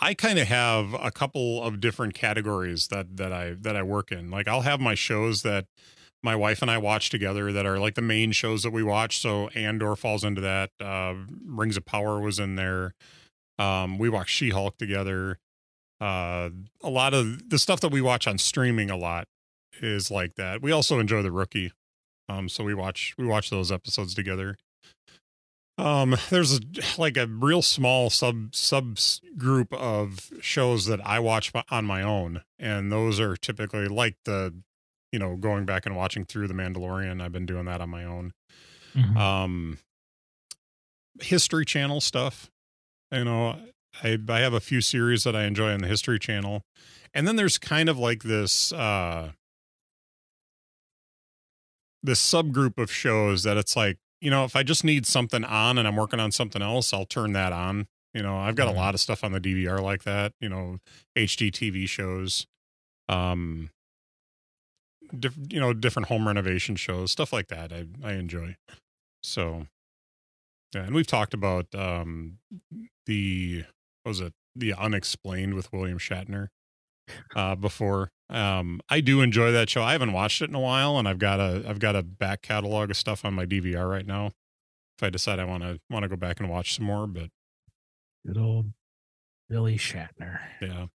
I kind of have a couple of different categories that that I that I work in. Like I'll have my shows that my wife and I watch together that are like the main shows that we watch. So Andor falls into that. Uh, Rings of Power was in there. Um, we watch She Hulk together. Uh, a lot of the stuff that we watch on streaming a lot is like that. We also enjoy the Rookie. Um, so we watch we watch those episodes together. Um, there's a, [sighs] like a real small sub sub group of shows that I watch on my own, and those are typically like the, you know, going back and watching through the Mandalorian. I've been doing that on my own. Um, History Channel stuff. You know, I I have a few series that I enjoy on the History Channel, and then there's kind of like this uh this subgroup of shows that it's like you know if I just need something on and I'm working on something else, I'll turn that on. You know, I've got a lot of stuff on the DVR like that. You know, HGTV shows, um, diff, you know, different home renovation shows, stuff like that. I I enjoy. So, yeah, and we've talked about um the what was it the unexplained with William Shatner uh before. Um I do enjoy that show. I haven't watched it in a while and I've got a I've got a back catalog of stuff on my DVR right now. If I decide I want to want to go back and watch some more, but Good old Billy Shatner. yeah.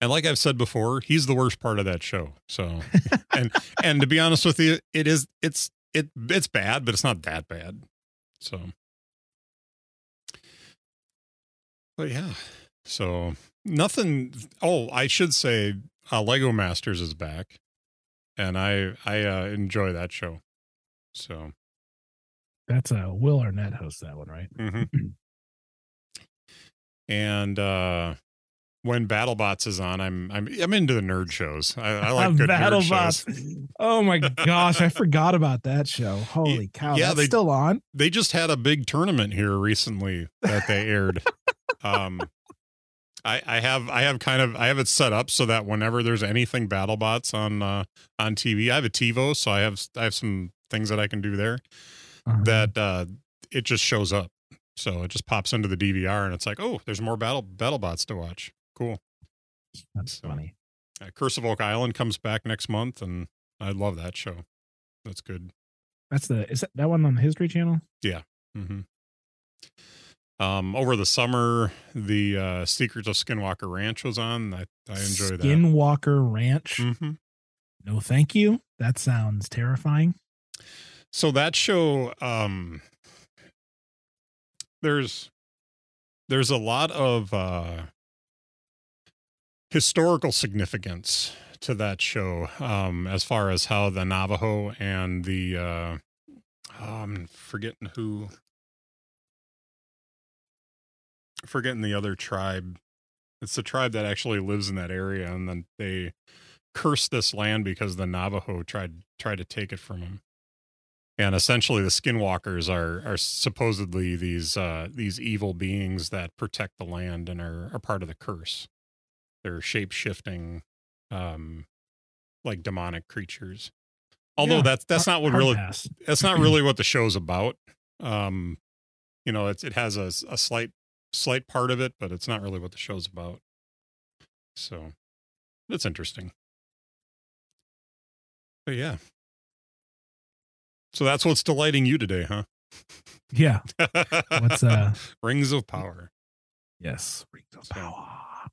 And like I've said before, he's the worst part of that show. So [laughs] and and to be honest with you, it is it's it it's bad, but it's not that bad. So but yeah. So nothing oh, I should say uh, Lego Masters is back. And I I uh, enjoy that show. So That's a Will Arnett hosts that one, right? mhm. [clears throat] and uh when BattleBots is on, I'm I'm I'm into the nerd shows. I, I like [laughs] good nerd shows. BattleBots. [laughs] Oh my gosh, I forgot about that show. Holy cow! yeah, that's they- still on. They just had a big tournament here recently that they aired. [laughs] um, I I have I have kind of I have it set up so that whenever there's anything BattleBots on uh, on TV, I have a TiVo, so I have I have some things that I can do there Uh-huh. that uh, it just shows up. So it just pops into the DVR, and it's like, oh, there's more battle BattleBots to watch. Cool. that's funny. Uh, Curse of Oak Island comes back next month, and I love that show. That's good. That's the is that, that one on the History Channel? Yeah. Mm hmm Um, over the summer, the uh, Secrets of Skinwalker Ranch was on. I I enjoy that. Skinwalker Ranch. hmm No, thank you. That sounds terrifying. So that show, um, there's there's a lot of uh, historical significance to that show, um, as far as how the Navajo and the uh, I'm forgetting who, forgetting the other tribe. It's the tribe that actually lives in that area, and then they cursed this land because the Navajo tried tried to take it from them and essentially the skinwalkers are are supposedly these uh these evil beings that protect the land and are, are part of the curse they're shape shifting um like demonic creatures although Yeah, that's that's not what really pass. that's not [clears throat] really what the show's about um you know it's it has a, a slight slight part of it but it's not really what the show's about so it's interesting but yeah so that's what's delighting you today huh Yeah. What's uh [laughs] rings of power yes. Rings of So, power.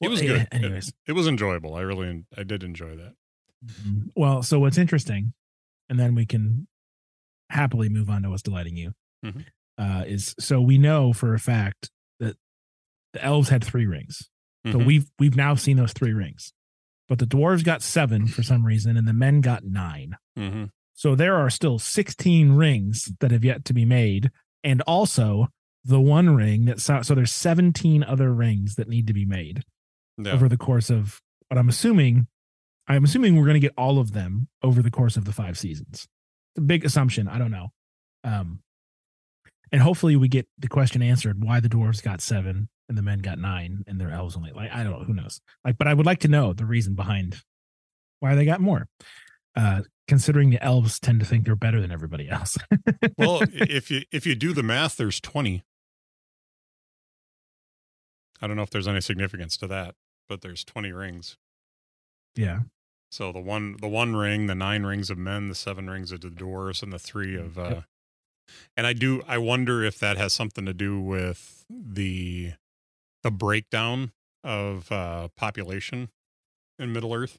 it was good eh, Anyways. it, it was enjoyable i really i did enjoy that Mhm. Well, so what's interesting, and then we can happily move on to what's delighting you, Mhm. Uh, is so we know for a fact that the elves had three rings. So Mhm. we've we've now seen those three rings, but the dwarves got seven for some reason, and the men got nine. Mhm. So there are still sixteen rings that have yet to be made, and also the one ring that so, so there's seventeen other rings that need to be made yeah. over the course of but I'm assuming I'm assuming we're going to get all of them over the course of the five seasons. It's a big assumption. I don't know. Um, and hopefully we get the question answered why the dwarves got seven and the men got nine and their elves only like I don't know who knows like but I would like to know the reason behind why they got more. Uh, considering the elves tend to think they're better than everybody else. [laughs] well if you if you do the math there's 20 i don't know if there's any significance to that but there's 20 rings yeah, so the one the one ring the nine rings of men the seven rings of the dwarves and the three of uh Yep. And i do i wonder if that has something to do with the the breakdown of uh population in middle earth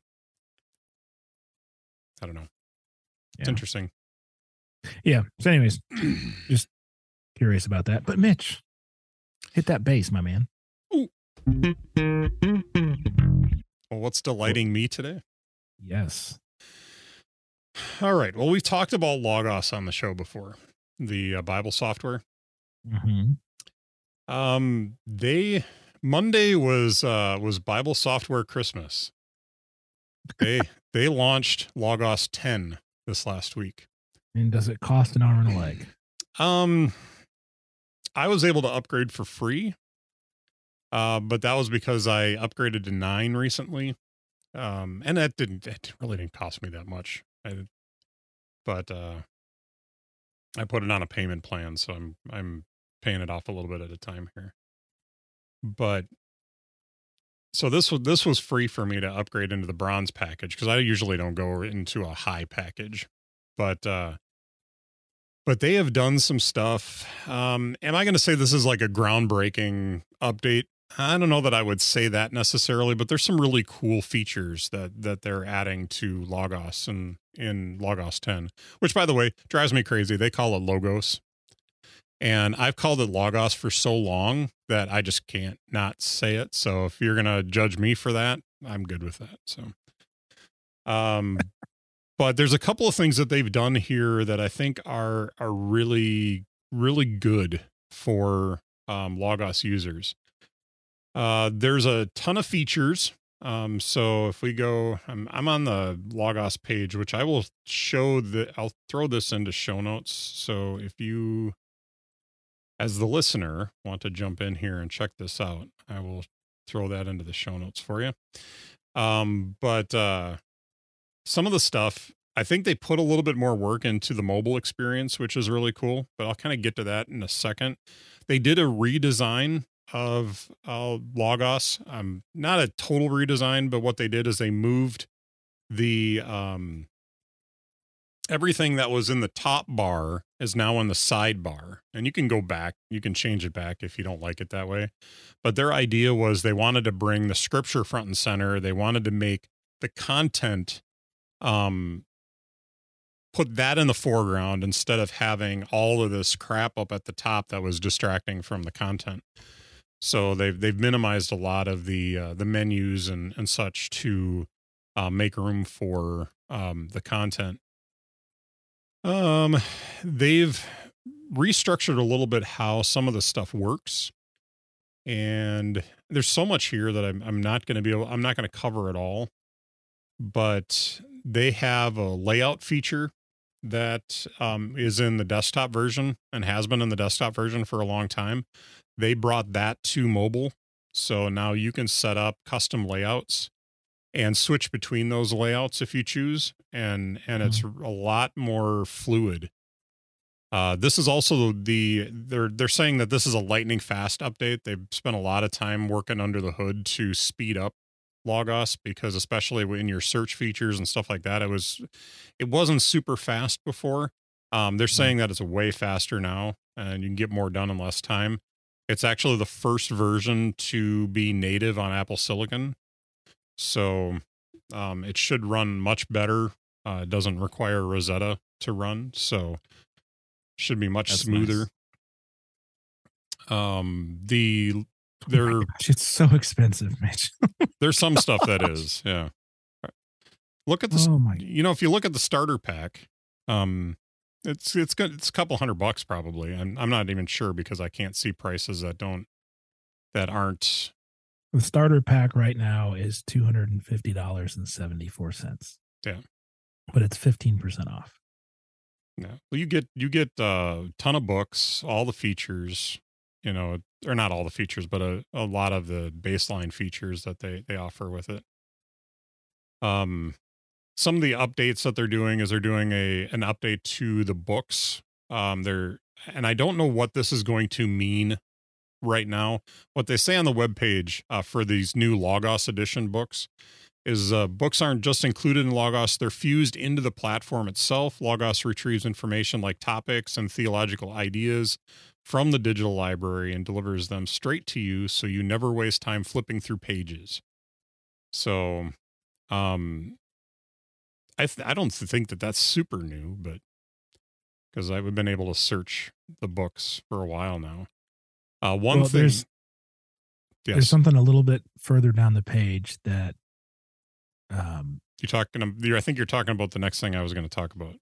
i don't know it's Yeah. interesting yeah. So, anyways, just curious about that. But Mitch, hit that bass, my man. well what's delighting me today Yes. All right. Well, we've talked about Logos on the show before, the uh, Bible software. Mm-hmm. Um, they Monday was uh was Bible software Christmas. They [laughs] they launched Logos 10 this last week. And does it cost an arm and a leg? Um, I was able to upgrade for free, uh, but that was because I upgraded to nine recently, um, and that didn't it really didn't cost me that much. I, but uh, I put it on a payment plan, so I'm I'm paying it off a little bit at a time here. But so this was this was free for me to upgrade into the bronze package because I usually don't go into a high package, but uh, but they have done some stuff. Um, am I going to say this is like a groundbreaking update? I don't know that I would say that necessarily, but there's some really cool features that that they're adding to Logos and in Logos 10, which by the way drives me crazy. They call it Logos, and I've called it Logos for so long that I just can't not say it. So if you're gonna judge me for that, I'm good with that. So, um, but there's a couple of things that they've done here that I think are are really really good for um, Logos users. Uh, there's a ton of features. Um, so if we go, I'm, I'm on the Logos page, which I will show the, I'll throw this into show notes. So if you, as the listener, want to jump in here and check this out, I will throw that into the show notes for you. Um, but uh, some of the stuff, I think they put a little bit more work into the mobile experience, which is really cool. But I'll kind of get to that in a second. They did a redesign of uh, Logos. Um, not a total redesign, but what they did is they moved the um, everything that was in the top bar is now in the sidebar, and you can go back. You can change it back if you don't like it that way. But their idea was they wanted to bring the scripture front and center. They wanted to make the content um put that in the foreground instead of having all of this crap up at the top that was distracting from the content. So they've they've minimized a lot of the uh, the menus and and such to uh, make room for um, the content. Um, they've restructured a little bit how some of the stuff works, and there's so much here that I'm I'm not going to be able I'm not going to cover it all, but they have a layout feature that um, is in the desktop version and has been in the desktop version for a long time they brought that to mobile. So now you can set up custom layouts and switch between those layouts if you choose and and it's Mm-hmm. a lot more fluid. Uh, this is also the they're they're saying that this is a lightning fast update. They've spent a lot of time working under the hood to speed up Logos because especially in your search features and stuff like that, it was it wasn't super fast before. Um, they're saying that it's way faster now, and you can get more done in less time. It's actually the first version to be native on Apple Silicon, so um, it should run much better. Uh, it doesn't require Rosetta to run, so should be much That's smoother. Um, the there my gosh, it's so expensive, Mitch. [laughs] there's some stuff that is yeah. Look at the oh my you know if you look at the starter pack, um, it's it's good. It's a couple hundred bucks probably. I'm I'm not even sure because I can't see prices that don't that aren't The starter pack right now is two hundred and fifty dollars and seventy four cents. Yeah. but it's fifteen percent off. Yeah. Well, you get you get a ton of books, all the features, you know, or not all the features, but a, a lot of the baseline features that they they offer with it. Um, some of the updates that they're doing is they're doing a an update to the books. Um, they're and I don't know what this is going to mean right now. What they say on the webpage uh, for these new Logos edition books is uh, books aren't just included in Logos, they're fused into the platform itself. Logos retrieves information like topics and theological ideas from the digital library and delivers them straight to you so you never waste time flipping through pages. So, um, I th- I don't think that that's super new, but because I've been able to search the books for a while now. Uh, one Well, thing, there's- There's something a little bit further down the page that um you're talking. You're, I think you're talking about the next thing I was going to talk about.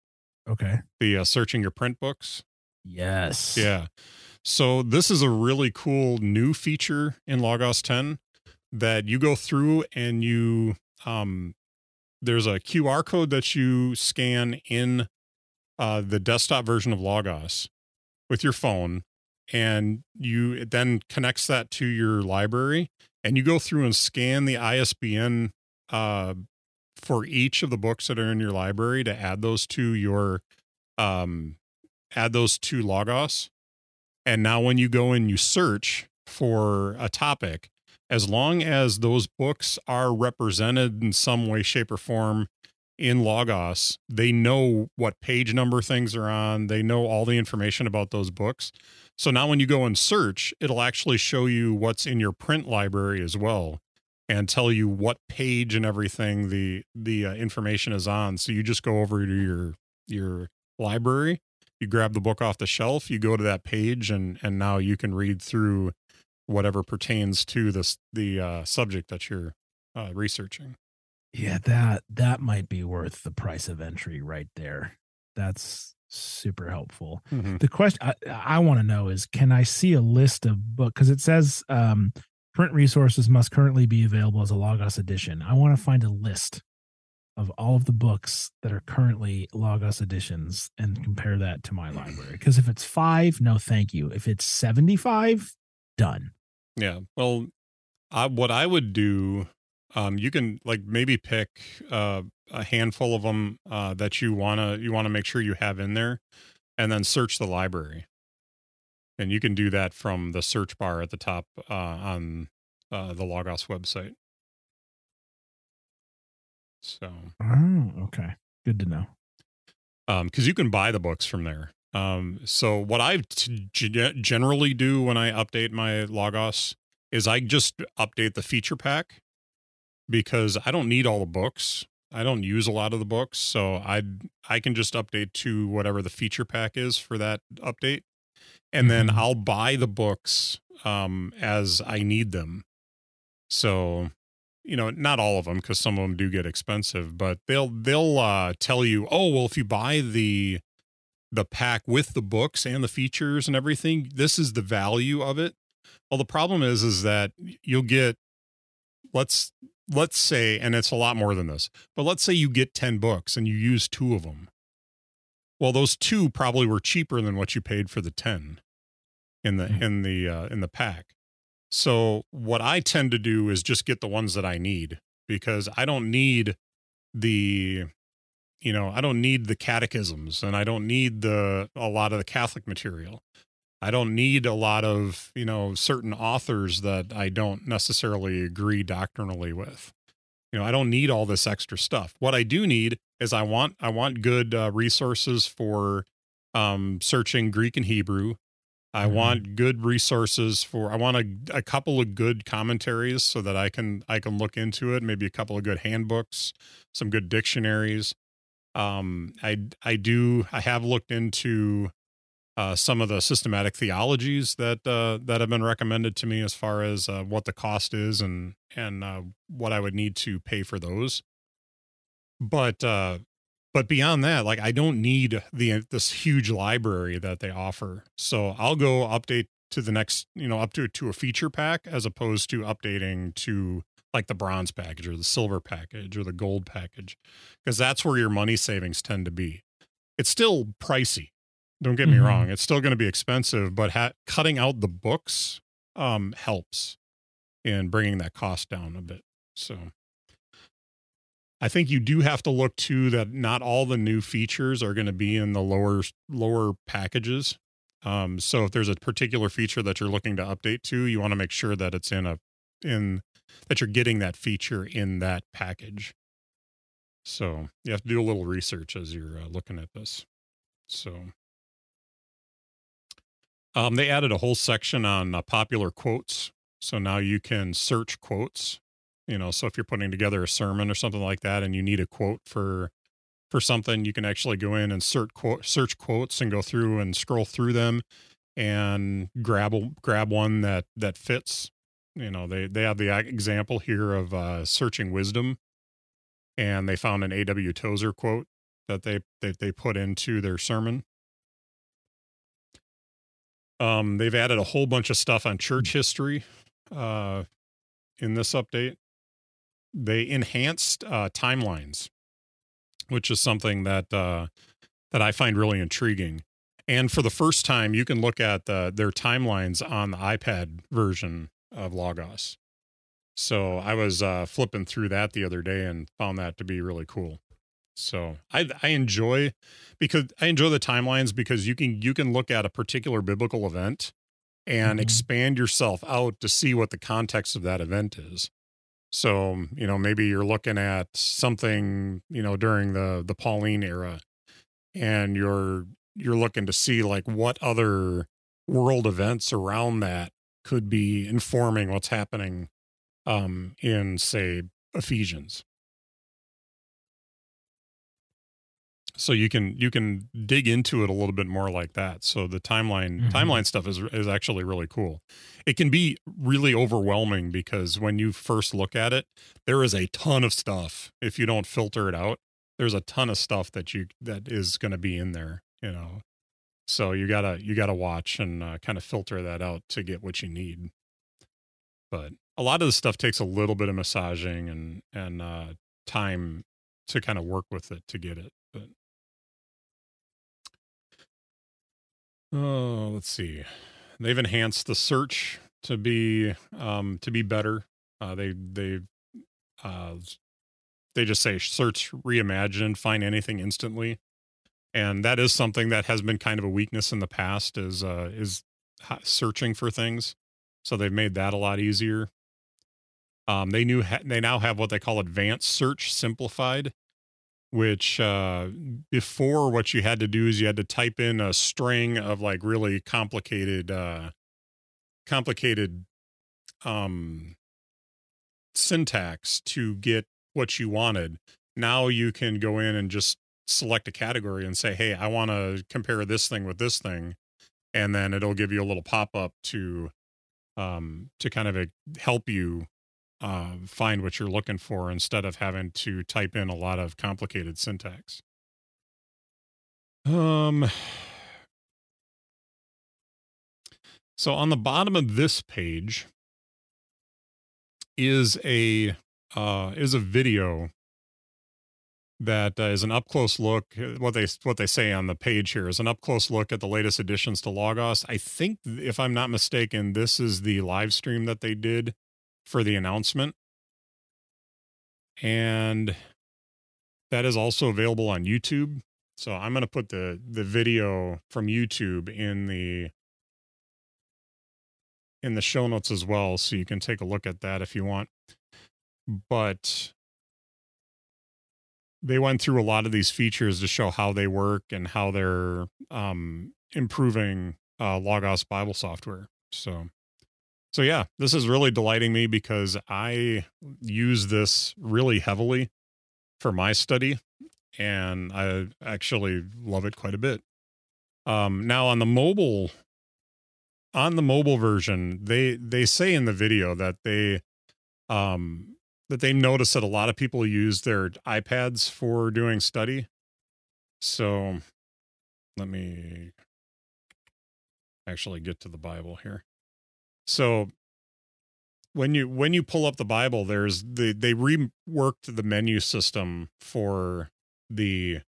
okay. The uh, searching your print books. Yes. Yeah. So this is a really cool new feature in Logos 10 that you go through and you um there's a QR code that you scan in uh the desktop version of Logos with your phone and you it then connects that to your library and you go through and scan the ISBN uh for each of the books that are in your library to add those to your um add those to Logos. And now when you go and you search for a topic, as long as those books are represented in some way, shape, or form in Logos, they know what page number things are on. They know all the information about those books. So now when you go and search, it'll actually show you what's in your print library as well and tell you what page and everything the the uh, information is on. So you just go over to your your library you grab the book off the shelf you go to that page and and now you can read through whatever pertains to this the uh, subject that you're uh, researching Yeah, that that might be worth the price of entry right there. That's super helpful. The question I, I want to know is can I see a list of book cuz it says um Print resources must currently be available as a Logos edition. I want to find a list of all of the books that are currently Logos editions and compare that to my library. [clears throat] Because if it's five, no, thank you. If it's 75, done. Yeah. Well, I, what I would do, um, you can like maybe pick uh, a handful of them uh, that you wanna you wanna make sure you have in there, and then search the library. And you can do that from the search bar at the top uh, on uh, the Logos website. So, Oh, okay. Good to know. um, because you can buy the books from there. Um, so what I t- generally do when I update my Logos is I just update the feature pack because I don't need all the books. I don't use a lot of the books, so I I can just update to whatever the feature pack is for that update, and then Mhm. I'll buy the books um, as I need them. So, you know, not all of them because some of them do get expensive, but they'll they'll uh, tell you, oh well, if you buy the the pack with the books and the features and everything, this is the value of it. Well, the problem is is that you'll get let's let's say and it's a lot more than this. But let's say you get 10 books and you use 2 of them. Well, those 2 probably were cheaper than what you paid for the 10 in the Mhm. in the uh, in the pack. So, what I tend to do is just get the ones that I need because I don't need the you know, I don't need the catechisms and I don't need the a lot of the Catholic material. I don't need a lot of, you know, certain authors that I don't necessarily agree doctrinally with. You know, I don't need all this extra stuff. What I do need is I want I want good uh, resources for um searching Greek and Hebrew. I Mhm. want good resources for I want a, a couple of good commentaries so that I can I can look into it, maybe a couple of good handbooks, some good dictionaries. Um I I do I have looked into uh, some of the systematic theologies that uh, that have been recommended to me as far as uh, what the cost is and and uh, what I would need to pay for those. But uh, but beyond that, like I don't need the this huge library that they offer. So I'll go update to the next, you know, up to to a feature pack as opposed to updating to like the bronze package or the silver package or the gold package because that's where your money savings tend to be. It's still pricey. Don't get me Mhm. wrong; it's still going to be expensive, but ha- cutting out the books um, helps in bringing that cost down a bit. So, I think you do have to look too that not all the new features are going to be in the lower lower packages. Um, so, if there's a particular feature that you're looking to update to, you want to make sure that it's in a in that you're getting that feature in that package. So, you have to do a little research as you're uh, looking at this. So. Um, they added a whole section on uh, popular quotes. So now you can search quotes. You know, so if you're putting together a sermon or something like that, and you need a quote for for something, you can actually go in and search quote, search quotes and go through and scroll through them and grab a, grab one that that fits. You know, they they have the example here of uh, searching wisdom, and they found an A.W. Tozer quote that they that they put into their sermon. Um, they've added a whole bunch of stuff on church history uh, in this update. They enhanced uh, timelines, which is something that uh, that I find really intriguing. And for the first time, you can look at the, their timelines on the iPad version of Logos. So I was uh, flipping through that the other day and found that to be really cool. So I I enjoy because I enjoy the timelines because you can you can look at a particular biblical event and Mhm. expand yourself out to see what the context of that event is. So, you know, maybe you're looking at something, you know, during the the Pauline era and you're you're looking to see like what other world events around that could be informing what's happening um in say Ephesians. So you can you can dig into it a little bit more like that so the timeline Mhm. timeline stuff is is actually really cool it can be really overwhelming because when you first look at it there is a ton of stuff if you don't filter it out there's a ton of stuff that you that is going to be in there you know so you gotta you gotta watch and uh, kind of filter that out to get what you need but a lot of the stuff takes a little bit of massaging and and uh, time to kind of work with it to get it. But oh, let's see. They've enhanced the search to be um, to be better. Uh, they they uh, they just say search reimagine find anything instantly and that is something that has been kind of a weakness in the past is uh is searching for things so they've made that a lot easier um they knew ha- they now have what they call advanced search simplified which uh before what you had to do is you had to type in a string of like really complicated uh complicated um syntax to get what you wanted. Now you can go in and just select a category and say, "Hey, I want to compare this thing with this thing," and then it'll give you a little pop up to um, to kind of uh, help you uh, find what you're looking for instead of having to type in a lot of complicated syntax. Um. [sighs] So on the bottom of this page is a uh, is a video that uh, is an up close look. Uh, what they what they say on the page here is an up close look at the latest additions to Logos. I think, if I'm not mistaken, this is the live stream that they did for the announcement, and that is also available on YouTube. So I'm going to put the the video from YouTube in the in the show notes as well, so you can take a look at that if you want but they went through a lot of these features to show how they work and how they're um, improving uh, Logos Bible software. So, so yeah, this is really delighting me because I use this really heavily for my study, and I actually love it quite a bit. Um, now on the mobile, on the mobile version, they they say in the video that they um that they notice that a lot of people use their iPads for doing study. So let me actually get to the Bible here. So when you when you pull up the Bible, there's the they reworked the menu system for the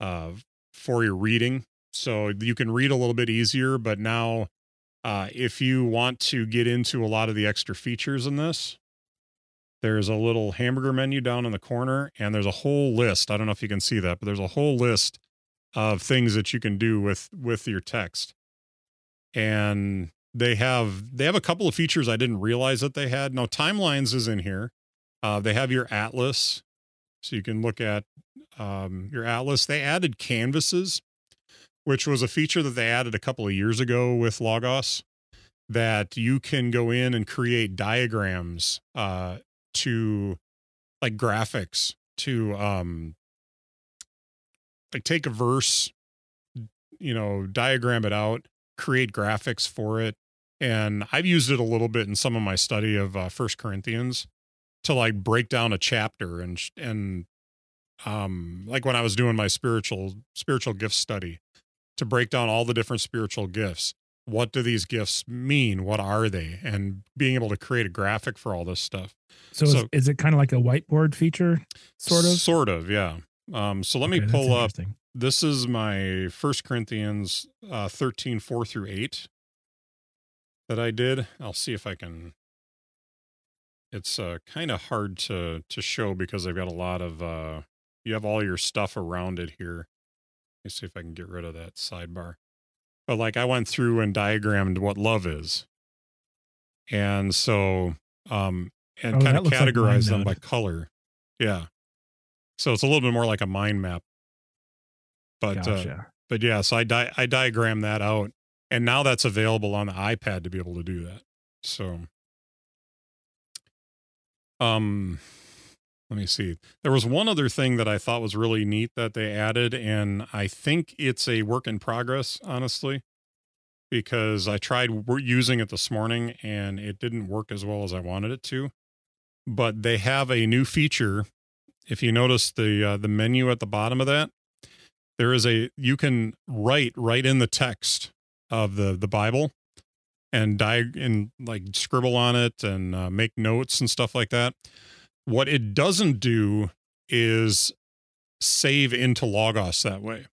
uh for your reading. So you can read a little bit easier, but now uh if you want to get into a lot of the extra features in this, there's a little hamburger menu down in the corner and there's a whole list i don't know if you can see that but there's a whole list of things that you can do with with your text and they have they have a couple of features i didn't realize that they had. Now timelines is in here. Uh, they have your atlas. So you can look at um, your atlas. They added canvases which was a feature that they added a couple of years ago with logos that you can go in and create diagrams uh, to like graphics to um like take a verse you know diagram it out create graphics for it and i've used it a little bit in some of my study of uh, first corinthians to like break down a chapter and and um like when i was doing my spiritual spiritual gift study to break down all the different spiritual gifts. What do these gifts mean? What are they? And being able to create a graphic for all this stuff. So, so is, is, it kind of like a whiteboard feature sort of? Sort of yeah. Um so let okay, me pull up this is my first corinthians uh 13 4 through 8 that i did i'll see if i can it's uh kind of hard to to show because i've got a lot of uh you have all your stuff around it here let me see if i can get rid of that sidebar but like I went through and diagrammed what love is. And so um and oh, kind of categorize like them by color. Yeah. So it's a little bit more like a mind map. But uh, gotcha. uh, but yeah, so I di- I diagram that out and now that's available on the iPad to be able to do that. So um let me see. There was one other thing that I thought was really neat that they added, and I think it's a work in progress, honestly, because I tried using it this morning and it didn't work as well as I wanted it to. But they have a new feature. If you notice the uh, the menu at the bottom of that, there is a you can write right in the text of the the Bible. and die and like scribble on it and uh, make notes and stuff like that. What it doesn't do is save into Logos that way.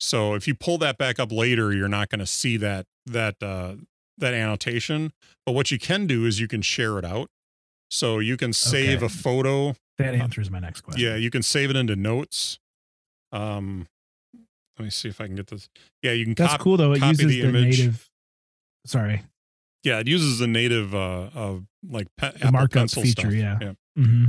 So if you pull that back up later, you're not going to see that that uh, that annotation. But what you can do is you can share it out. So you can save Okay. a photo. That answers my next question. Yeah, you can save it into notes. Um, let me see if I can get this. Yeah, you can. That's cop- cool though. It copy uses the the, image. native. Sorry, Yeah, it uses the native uh, of like pe- the markup Pencil feature. stuff. Yeah. yeah. hmm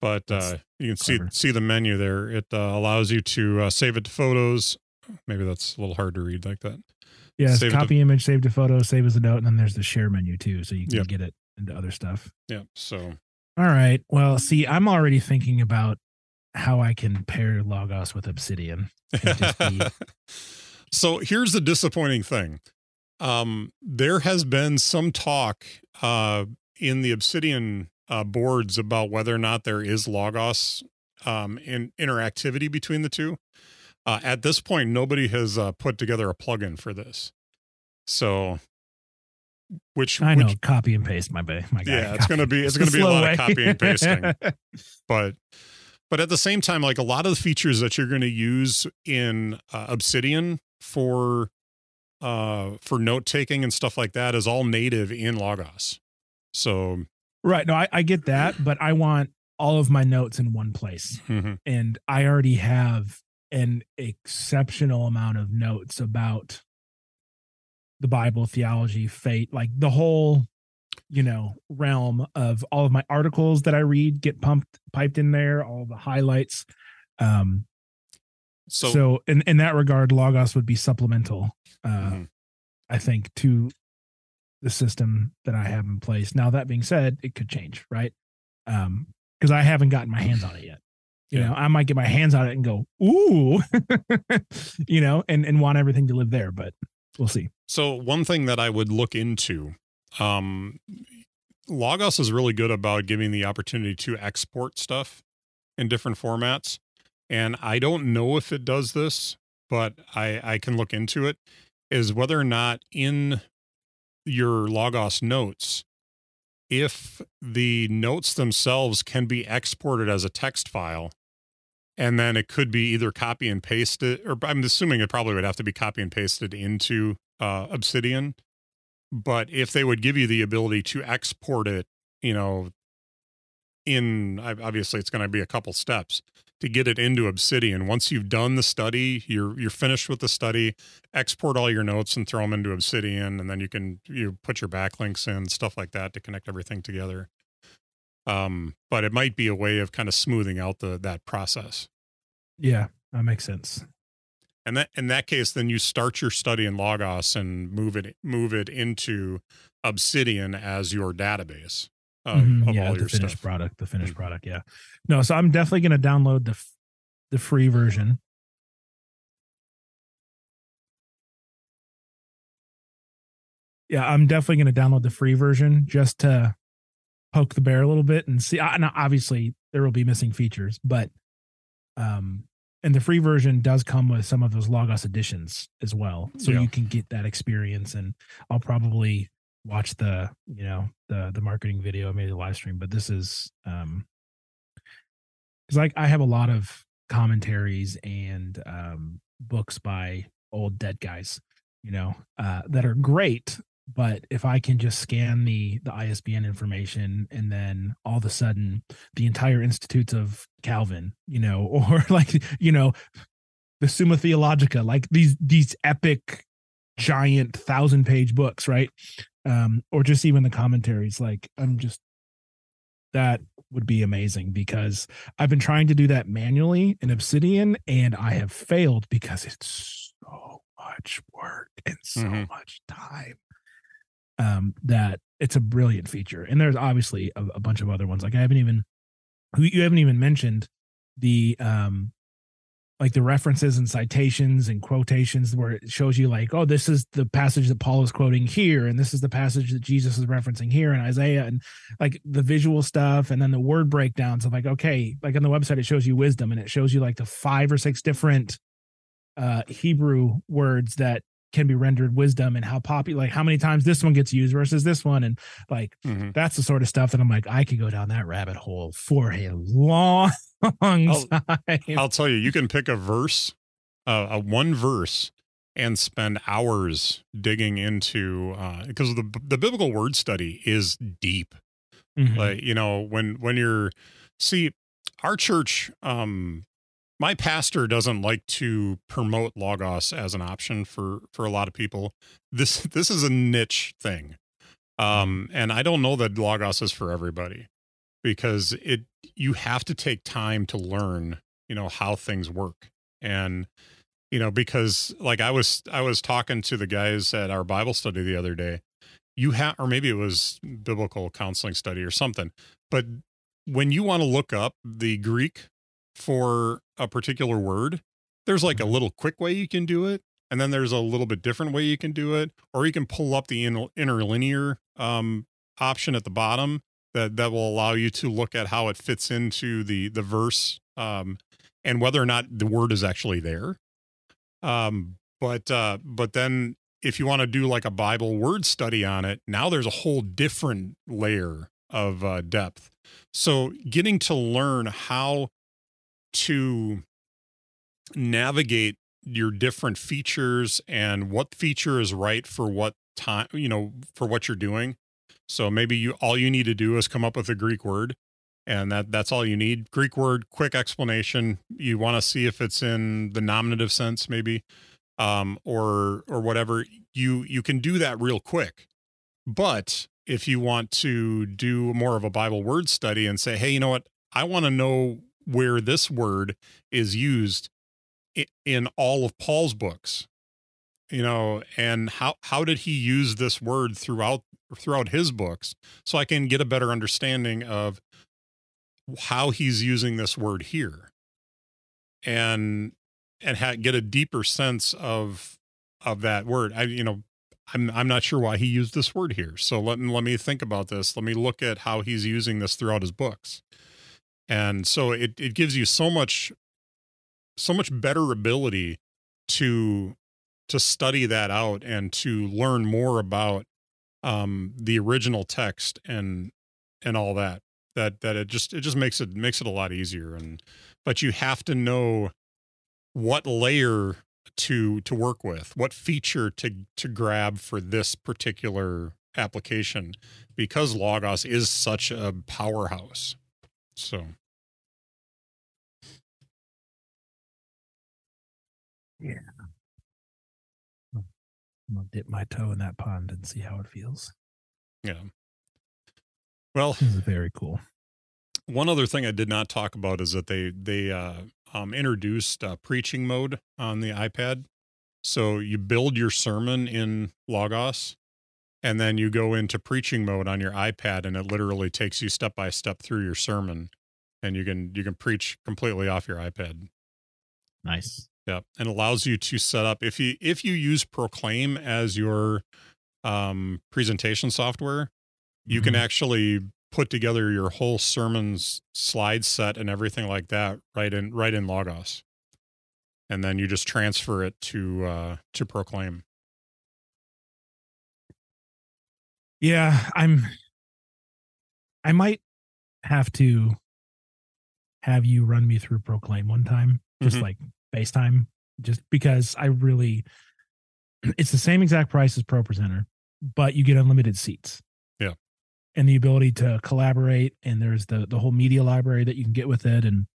But That's uh, you can see clever. see the menu there. It uh, allows you to uh, save it to photos. Maybe that's a little hard to read like that. Yeah. Save it to- copy image, save to photo, save as a note, and then there's the share menu too, so you can Yep. get it into other stuff. Yeah. So All right. Well, see, I'm already thinking about how I can pair Logos with Obsidian. be- [laughs] so here's the disappointing thing. Um, there has been some talk uh, in the Obsidian uh, boards about whether or not there is Logos um, in interactivity between the two. Uh, at this point, nobody has uh, put together a plugin for this. So, which I know, which- copy and paste, my ba- my guy. Yeah, it's Copy- gonna be- it's gonna be a lot of copy and pasting. [laughs] but but at the same time like a lot of the features that you're going to use in uh, obsidian for uh for note taking and stuff like that is all native in logos so right. No, I, I get that, but I want all of my notes in one place. mhm, and I already have an exceptional amount of notes about the Bible, theology, fate, like the whole, you know, realm of all of my articles that I read get pumped, piped in there, all the highlights. Um, so, so, in in that regard, Logos would be supplemental, uh, mhm, I think, to the system that I have in place. Now, that being said, it could change, right? Um, because I haven't gotten my hands on it yet. You Yeah. know, I might get my hands on it and go, ooh, [laughs] you know, and and want everything to live there, but we'll see. so one thing that i would look into um logos is really good about giving the opportunity to export stuff in different formats and i don't know if it does this but i i can look into it is whether or not in your logos notes if the notes themselves can be exported as a text file and then it could be either copy and pasted or i'm assuming it probably would have to be copy and pasted into uh, obsidian but if they would give you the ability to export it you know in obviously it's going to be a couple steps to get it into obsidian. Once you've done the study you're you're finished with the study export all your notes and throw them into obsidian and then you can you put your backlinks in stuff like that to connect everything together. Um but it might be a way of kind of smoothing out the that process. Yeah, that makes sense. And that in that case then you start your study in logos and move it move it into obsidian as your database of, Mhm, of yeah, all the your finished stuff product, the finished Mhm. product. Yeah. No, so I'm definitely going to download the f- the free version. Yeah, I'm definitely going to download the free version just to poke the bear a little bit and see. Obviously, there will be missing features, but um, and the free version does come with some of those Logos editions as well, so Yeah. you can get that experience. And I'll probably watch the you know the the marketing video, maybe the live stream. But this is um, because like I have a lot of commentaries and um books by old dead guys, you know, uh, that are great. But if I can just scan the the ISBN information and then all of a sudden the entire Institutes of Calvin, you know, [laughs] or like you know, the Summa Theologica, like these these epic giant thousand page books, right? Um, or just even the commentaries, like I'm just that would be amazing because I've been trying to do that manually in Obsidian and I have failed because it's so much work and so Mhm. much time. Um, that it's a brilliant feature. And there's obviously a, a bunch of other ones. Like I haven't even you haven't even mentioned the um like the references and citations and quotations where it shows you like, oh, this is the passage that Paul is quoting here, and this is the passage that Jesus is referencing here in Isaiah, and like the visual stuff, and then the word breakdowns of like, okay, like on the website it shows you wisdom, and it shows you like the five or six different uh Hebrew words that can be rendered wisdom and how popular like how many times this one gets used versus this one and like Mhm. that's the sort of stuff that i'm like i could go down that rabbit hole for a long I'll- time I'll tell you, you can pick a verse, uh, a one verse, and spend hours digging into uh because the the biblical word study is deep. Mhm. Like you know, when when you're see our church, um, my pastor doesn't like to promote logos as an option for for a lot of people. This [laughs] this is a niche thing, um, and I don't know that logos is for everybody because it you have to take time to learn you know how things work. And you know because like i was i was talking to the guys at our bible study the other day. You have or maybe it was biblical counseling study or something but when you want to look up the greek for a particular word there's like a little quick way you can do it and then there's a little bit different way you can do it or you can pull up the in, interlinear um, option at the bottom that that will allow you to look at how it fits into the the verse um, and whether or not the word is actually there. Um, but uh, but then if you want to do like a Bible word study on it, now there's a whole different layer of uh, depth. So getting to learn how to navigate your different features and what feature is right for what time you know for what you're doing. So maybe you all you need to do is come up with a greek word and that that's all you need. Greek word quick explanation. You want to see if it's in the nominative sense maybe um or or whatever. You you can do that real quick. But if you want to do more of a bible word study and say hey you know what? I want to know where this word is used in all of paul's books you know and how how did he use this word throughout throughout his books so i can get a better understanding of how he's using this word here. And and ha- get a deeper sense of of that word. I you know i'm i'm not sure why he used this word here. So let let me think about this. Let me look at how he's using this throughout his books and so it it gives you so much so much better ability to to study that out and to learn more about um the original text and and all that that that it just it just makes it makes it a lot easier. And but you have to know what layer to to work with what feature to to grab for this particular application because logos is such a powerhouse. So i'm gonna dip my toe in that pond and see how it feels. Yeah. Well this is very cool. one other thing I did not talk about is that they they uh, um, introduced uh, preaching mode on the iPad. So you build your sermon in Logos, and then you go into preaching mode on your iPad, and it literally takes you step by step through your sermon, and you can you can preach completely off your iPad. nice Yeah, and allows you to set up if you if you use Proclaim as your um, presentation software, you can Mhm. actually put together your whole sermon's slide set and everything like that right in right in Logos, and then you just transfer it to uh, to Proclaim. Yeah, I'm I might have to have you run me through Proclaim one time, just Mhm. like FaceTime, just because I really it's the same exact price as Pro Presenter, but you get unlimited seats. Yeah. And the ability to collaborate and there's the the whole media library that you can get with it and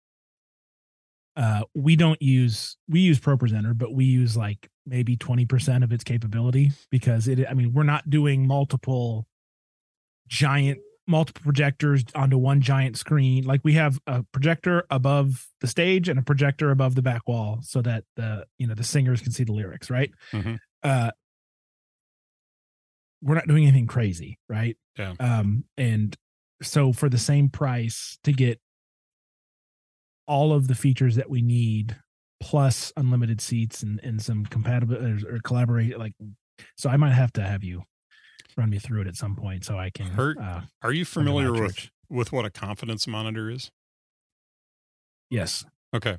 uh we don't use we use Pro Presenter, but we use like maybe 20% of its capability because it I mean, we're not doing multiple giant multiple projectors onto one giant screen. Like we have a projector above the stage and a projector above the back wall so that the you know the singers can see the lyrics, right? Mhm. Uh we're not doing anything crazy, right? Yeah. Um and so for the same price to get all of the features that we need plus unlimited seats and, and some compatible or, or collaborate like so I might have to have you run me through it at some point so I can Hurt. uh Are you come to my familiar with with what a confidence monitor is? yes Okay.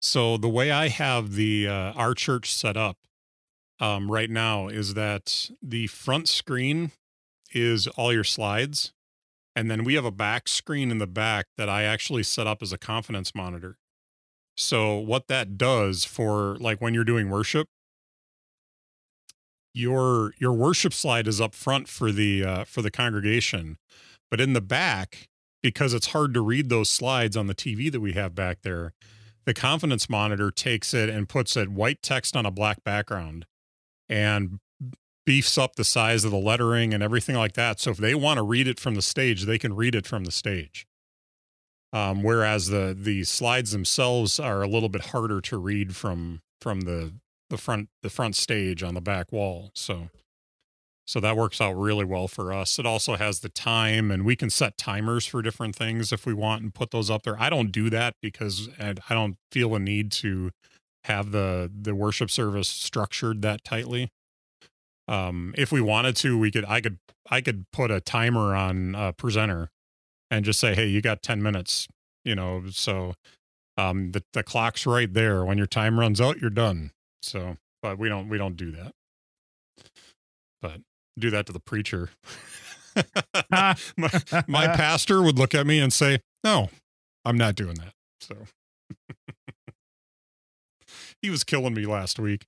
So the way I have the uh, our church set up um, right now is that the front screen is all your slides, and then we have a back screen in the back that I actually set up as a confidence monitor. So what that does for like when you're doing worship, your your worship slide is up front for the uh, for the congregation, but in the back because it's hard to read those slides on the TV that we have back there, the confidence monitor takes it and puts it white text on a black background and beefs up the size of the lettering and everything like that. So if they want to read it from the stage, they can read it from the stage. Um, whereas the the slides themselves are a little bit harder to read from from the the front the front stage on the back wall. So so that works out really well for us. It also has the time and we can set timers for different things if we want and put those up there. I don't do that because I don't feel a need to have the the worship service structured that tightly. Um if we wanted to, we could I could I could put a timer on a presenter and just say, "Hey, you got 10 minutes." You know, so um the the clock's right there. When your time runs out, you're done. So, but we don't we don't do that. But do that to the preacher. [laughs] my, my [laughs] pastor would look at me and say, "No, I'm not doing that." So [laughs] he was killing me last week.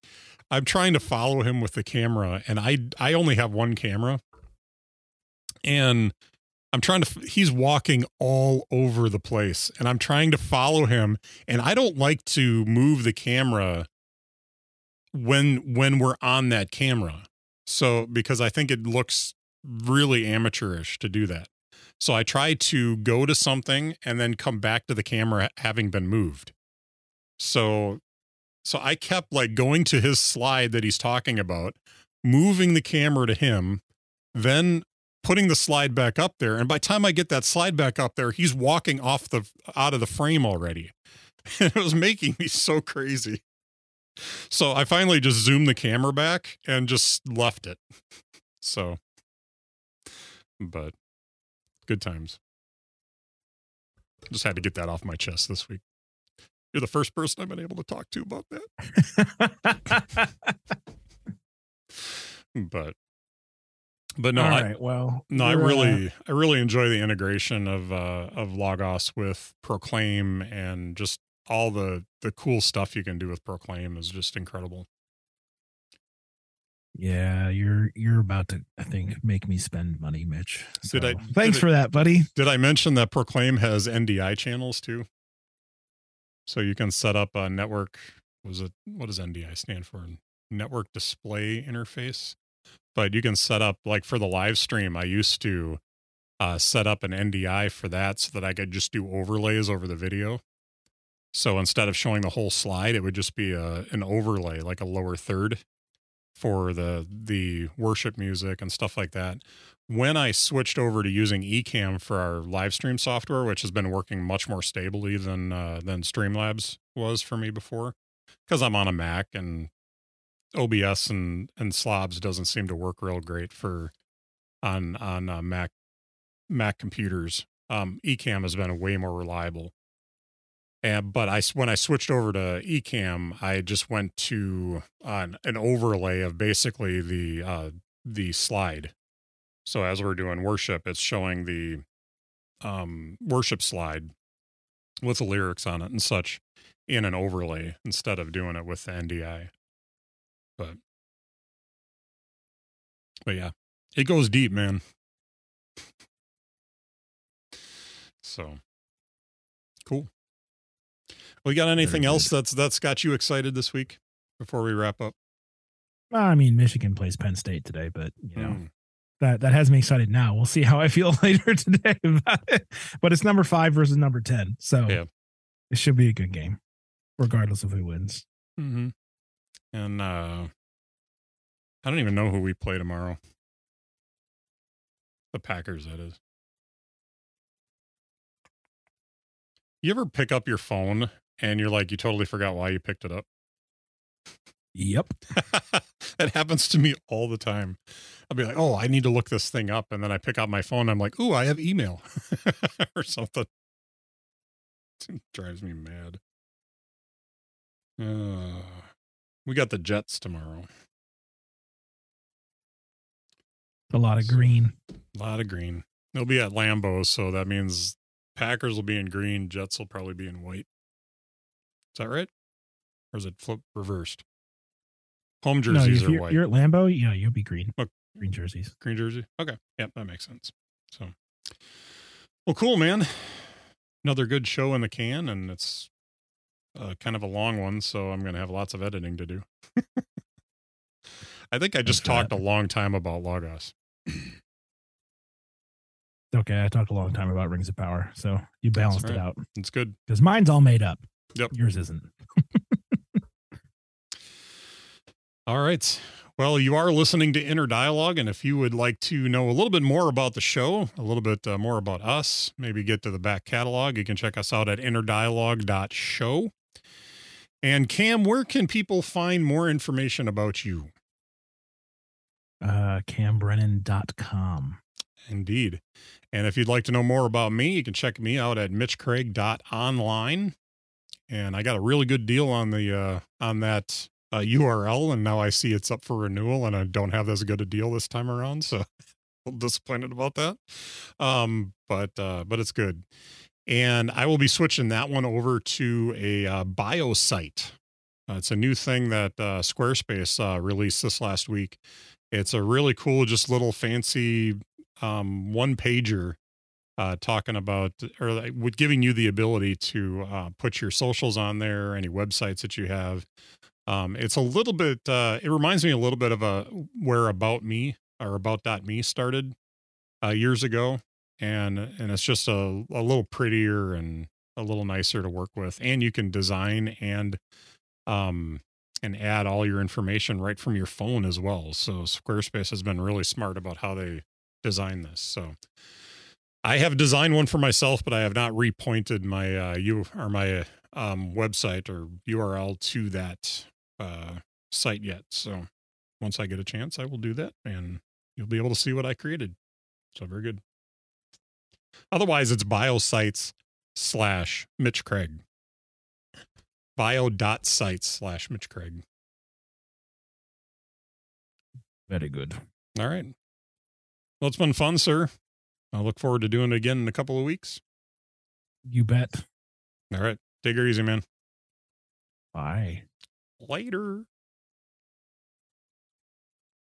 I'm trying to follow him with the camera, and I I only have one camera, and I'm trying to. He's walking all over the place, and I'm trying to follow him, and I don't like to move the camera when when we're on that camera. So because I think it looks really amateurish to do that. So I try to go to something and then come back to the camera having been moved. So so I kept like going to his slide that he's talking about, moving the camera to him, then putting the slide back up there and by the time I get that slide back up there, he's walking off the out of the frame already. [laughs] It was making me so crazy. So I finally just zoomed the camera back and just left it. [laughs] So, but good times. Just had to get that off my chest this week. You're the first person I've been able to talk to about that. but but no, All I. Well, no, I we're, uh, really, I really enjoy the integration of uh, of Logos with Proclaim and just all the the cool stuff you can do with Proclaim is just incredible. yeah, you're you're about to, I think, make me spend money, Mitch. Did I- Thanks did for that, buddy. Did I mention that Proclaim has NDI channels too? So you can set up a network. Was it what does NDI stand for? Network Display Interface. But you can set up like for the live stream. I used to uh, set up an NDI for that so that I could just do overlays over the video. So instead of showing the whole slide, it would just be a an overlay, like a lower third, for the the worship music and stuff like that when I switched over to using Ecamm for our live stream software, which has been working much more stably than uh, than Streamlabs was for me before, because I'm on a Mac and OBS and and Slobs doesn't seem to work real great for on on uh, Mac Mac computers. Um, Ecamm has been way more reliable. And but I when I switched over to Ecamm, I just went to uh, an overlay of basically the uh, the slide so as we're doing worship, it's showing the um, worship slide with the lyrics on it and such in an overlay instead of doing it with the NDI. But but yeah, it goes deep, man. So cool. Well, you got anything else that's that's got you excited this week before we wrap up? Well, I mean, Michigan plays Penn State today, but you know Mm. that that has me excited now. We'll see how I feel [laughs] later today about it. But it's number five versus number ten, so Yeah. it should be a good game, regardless of who wins. Mm-hmm. And uh I don't even know who we play tomorrow. The Packers, that is. You ever pick up your phone and you're like, you totally forgot why you picked it up? Yep. [laughs] that happens to me all the time. I'll be like, oh, I need to look this thing up. And then I pick up my phone. I'm like, ooh, I have email [laughs] or something. It drives me mad. Uh, we got the Jets tomorrow. A lot of green. A lot of green. They'll be at Lambeau, so that means Packers will be in green, Jets will probably be in white. Is that right? Or is it flip reversed? Home jerseys no, are you're, white. You're at Lambeau, Yeah, you'll be green. Oh. Green jerseys. Green jersey. Okay. Yep, that makes sense. So, well, cool, man. Another good show in the can, and it's uh, kind of a long one, so I'm going to have lots of editing to do. [laughs] I think I just that. talked a long time about Logos. Okay, I talked a long time about Rings of Power, so you balanced right. it out It's good. because mine's all made up. Yep. Yours isn't. [laughs] All right. Well, you are listening to Inner Dialogue, and if you would like to know a little bit more about the show, a little bit uh, more about us, maybe get to the back catalog, you can check us out at innerdialogue.show. And Cam, where can people find more information about you? Uh, CamBrennan.com. Indeed. And if you'd like to know more about me, you can check me out at mitchcraig.online. And I got a really good deal on the uh, on that uh, URL, and now I see it's up for renewal, and I don't have as good a deal this time around, so [laughs] a little disappointed about that. Um, but uh, but it's good, and I will be switching that one over to a uh, bio site. Uh, it's a new thing that uh, Squarespace uh, released this last week. It's a really cool, just little fancy um, one pager uh, talking about or with giving you the ability to uh, put your socials on there, any websites that you have. Um, it's a little bit. Uh, it reminds me a little bit of a where about me or about me started uh, years ago, and and it's just a a little prettier and a little nicer to work with, and you can design and um and add all your information right from your phone as well. So Squarespace has been really smart about how they design this. So I have designed one for myself, but I have not repointed my uh you or my um website or URL to that uh site yet. So once I get a chance, I will do that and you'll be able to see what I created. So very good. Otherwise, it's biosites slash Mitch Craig. Bio dot sites slash Mitch Craig. Very good. All right. Well, it's been fun, sir. I look forward to doing it again in a couple of weeks. You bet. All right. Take her easy, man. Bye. Later.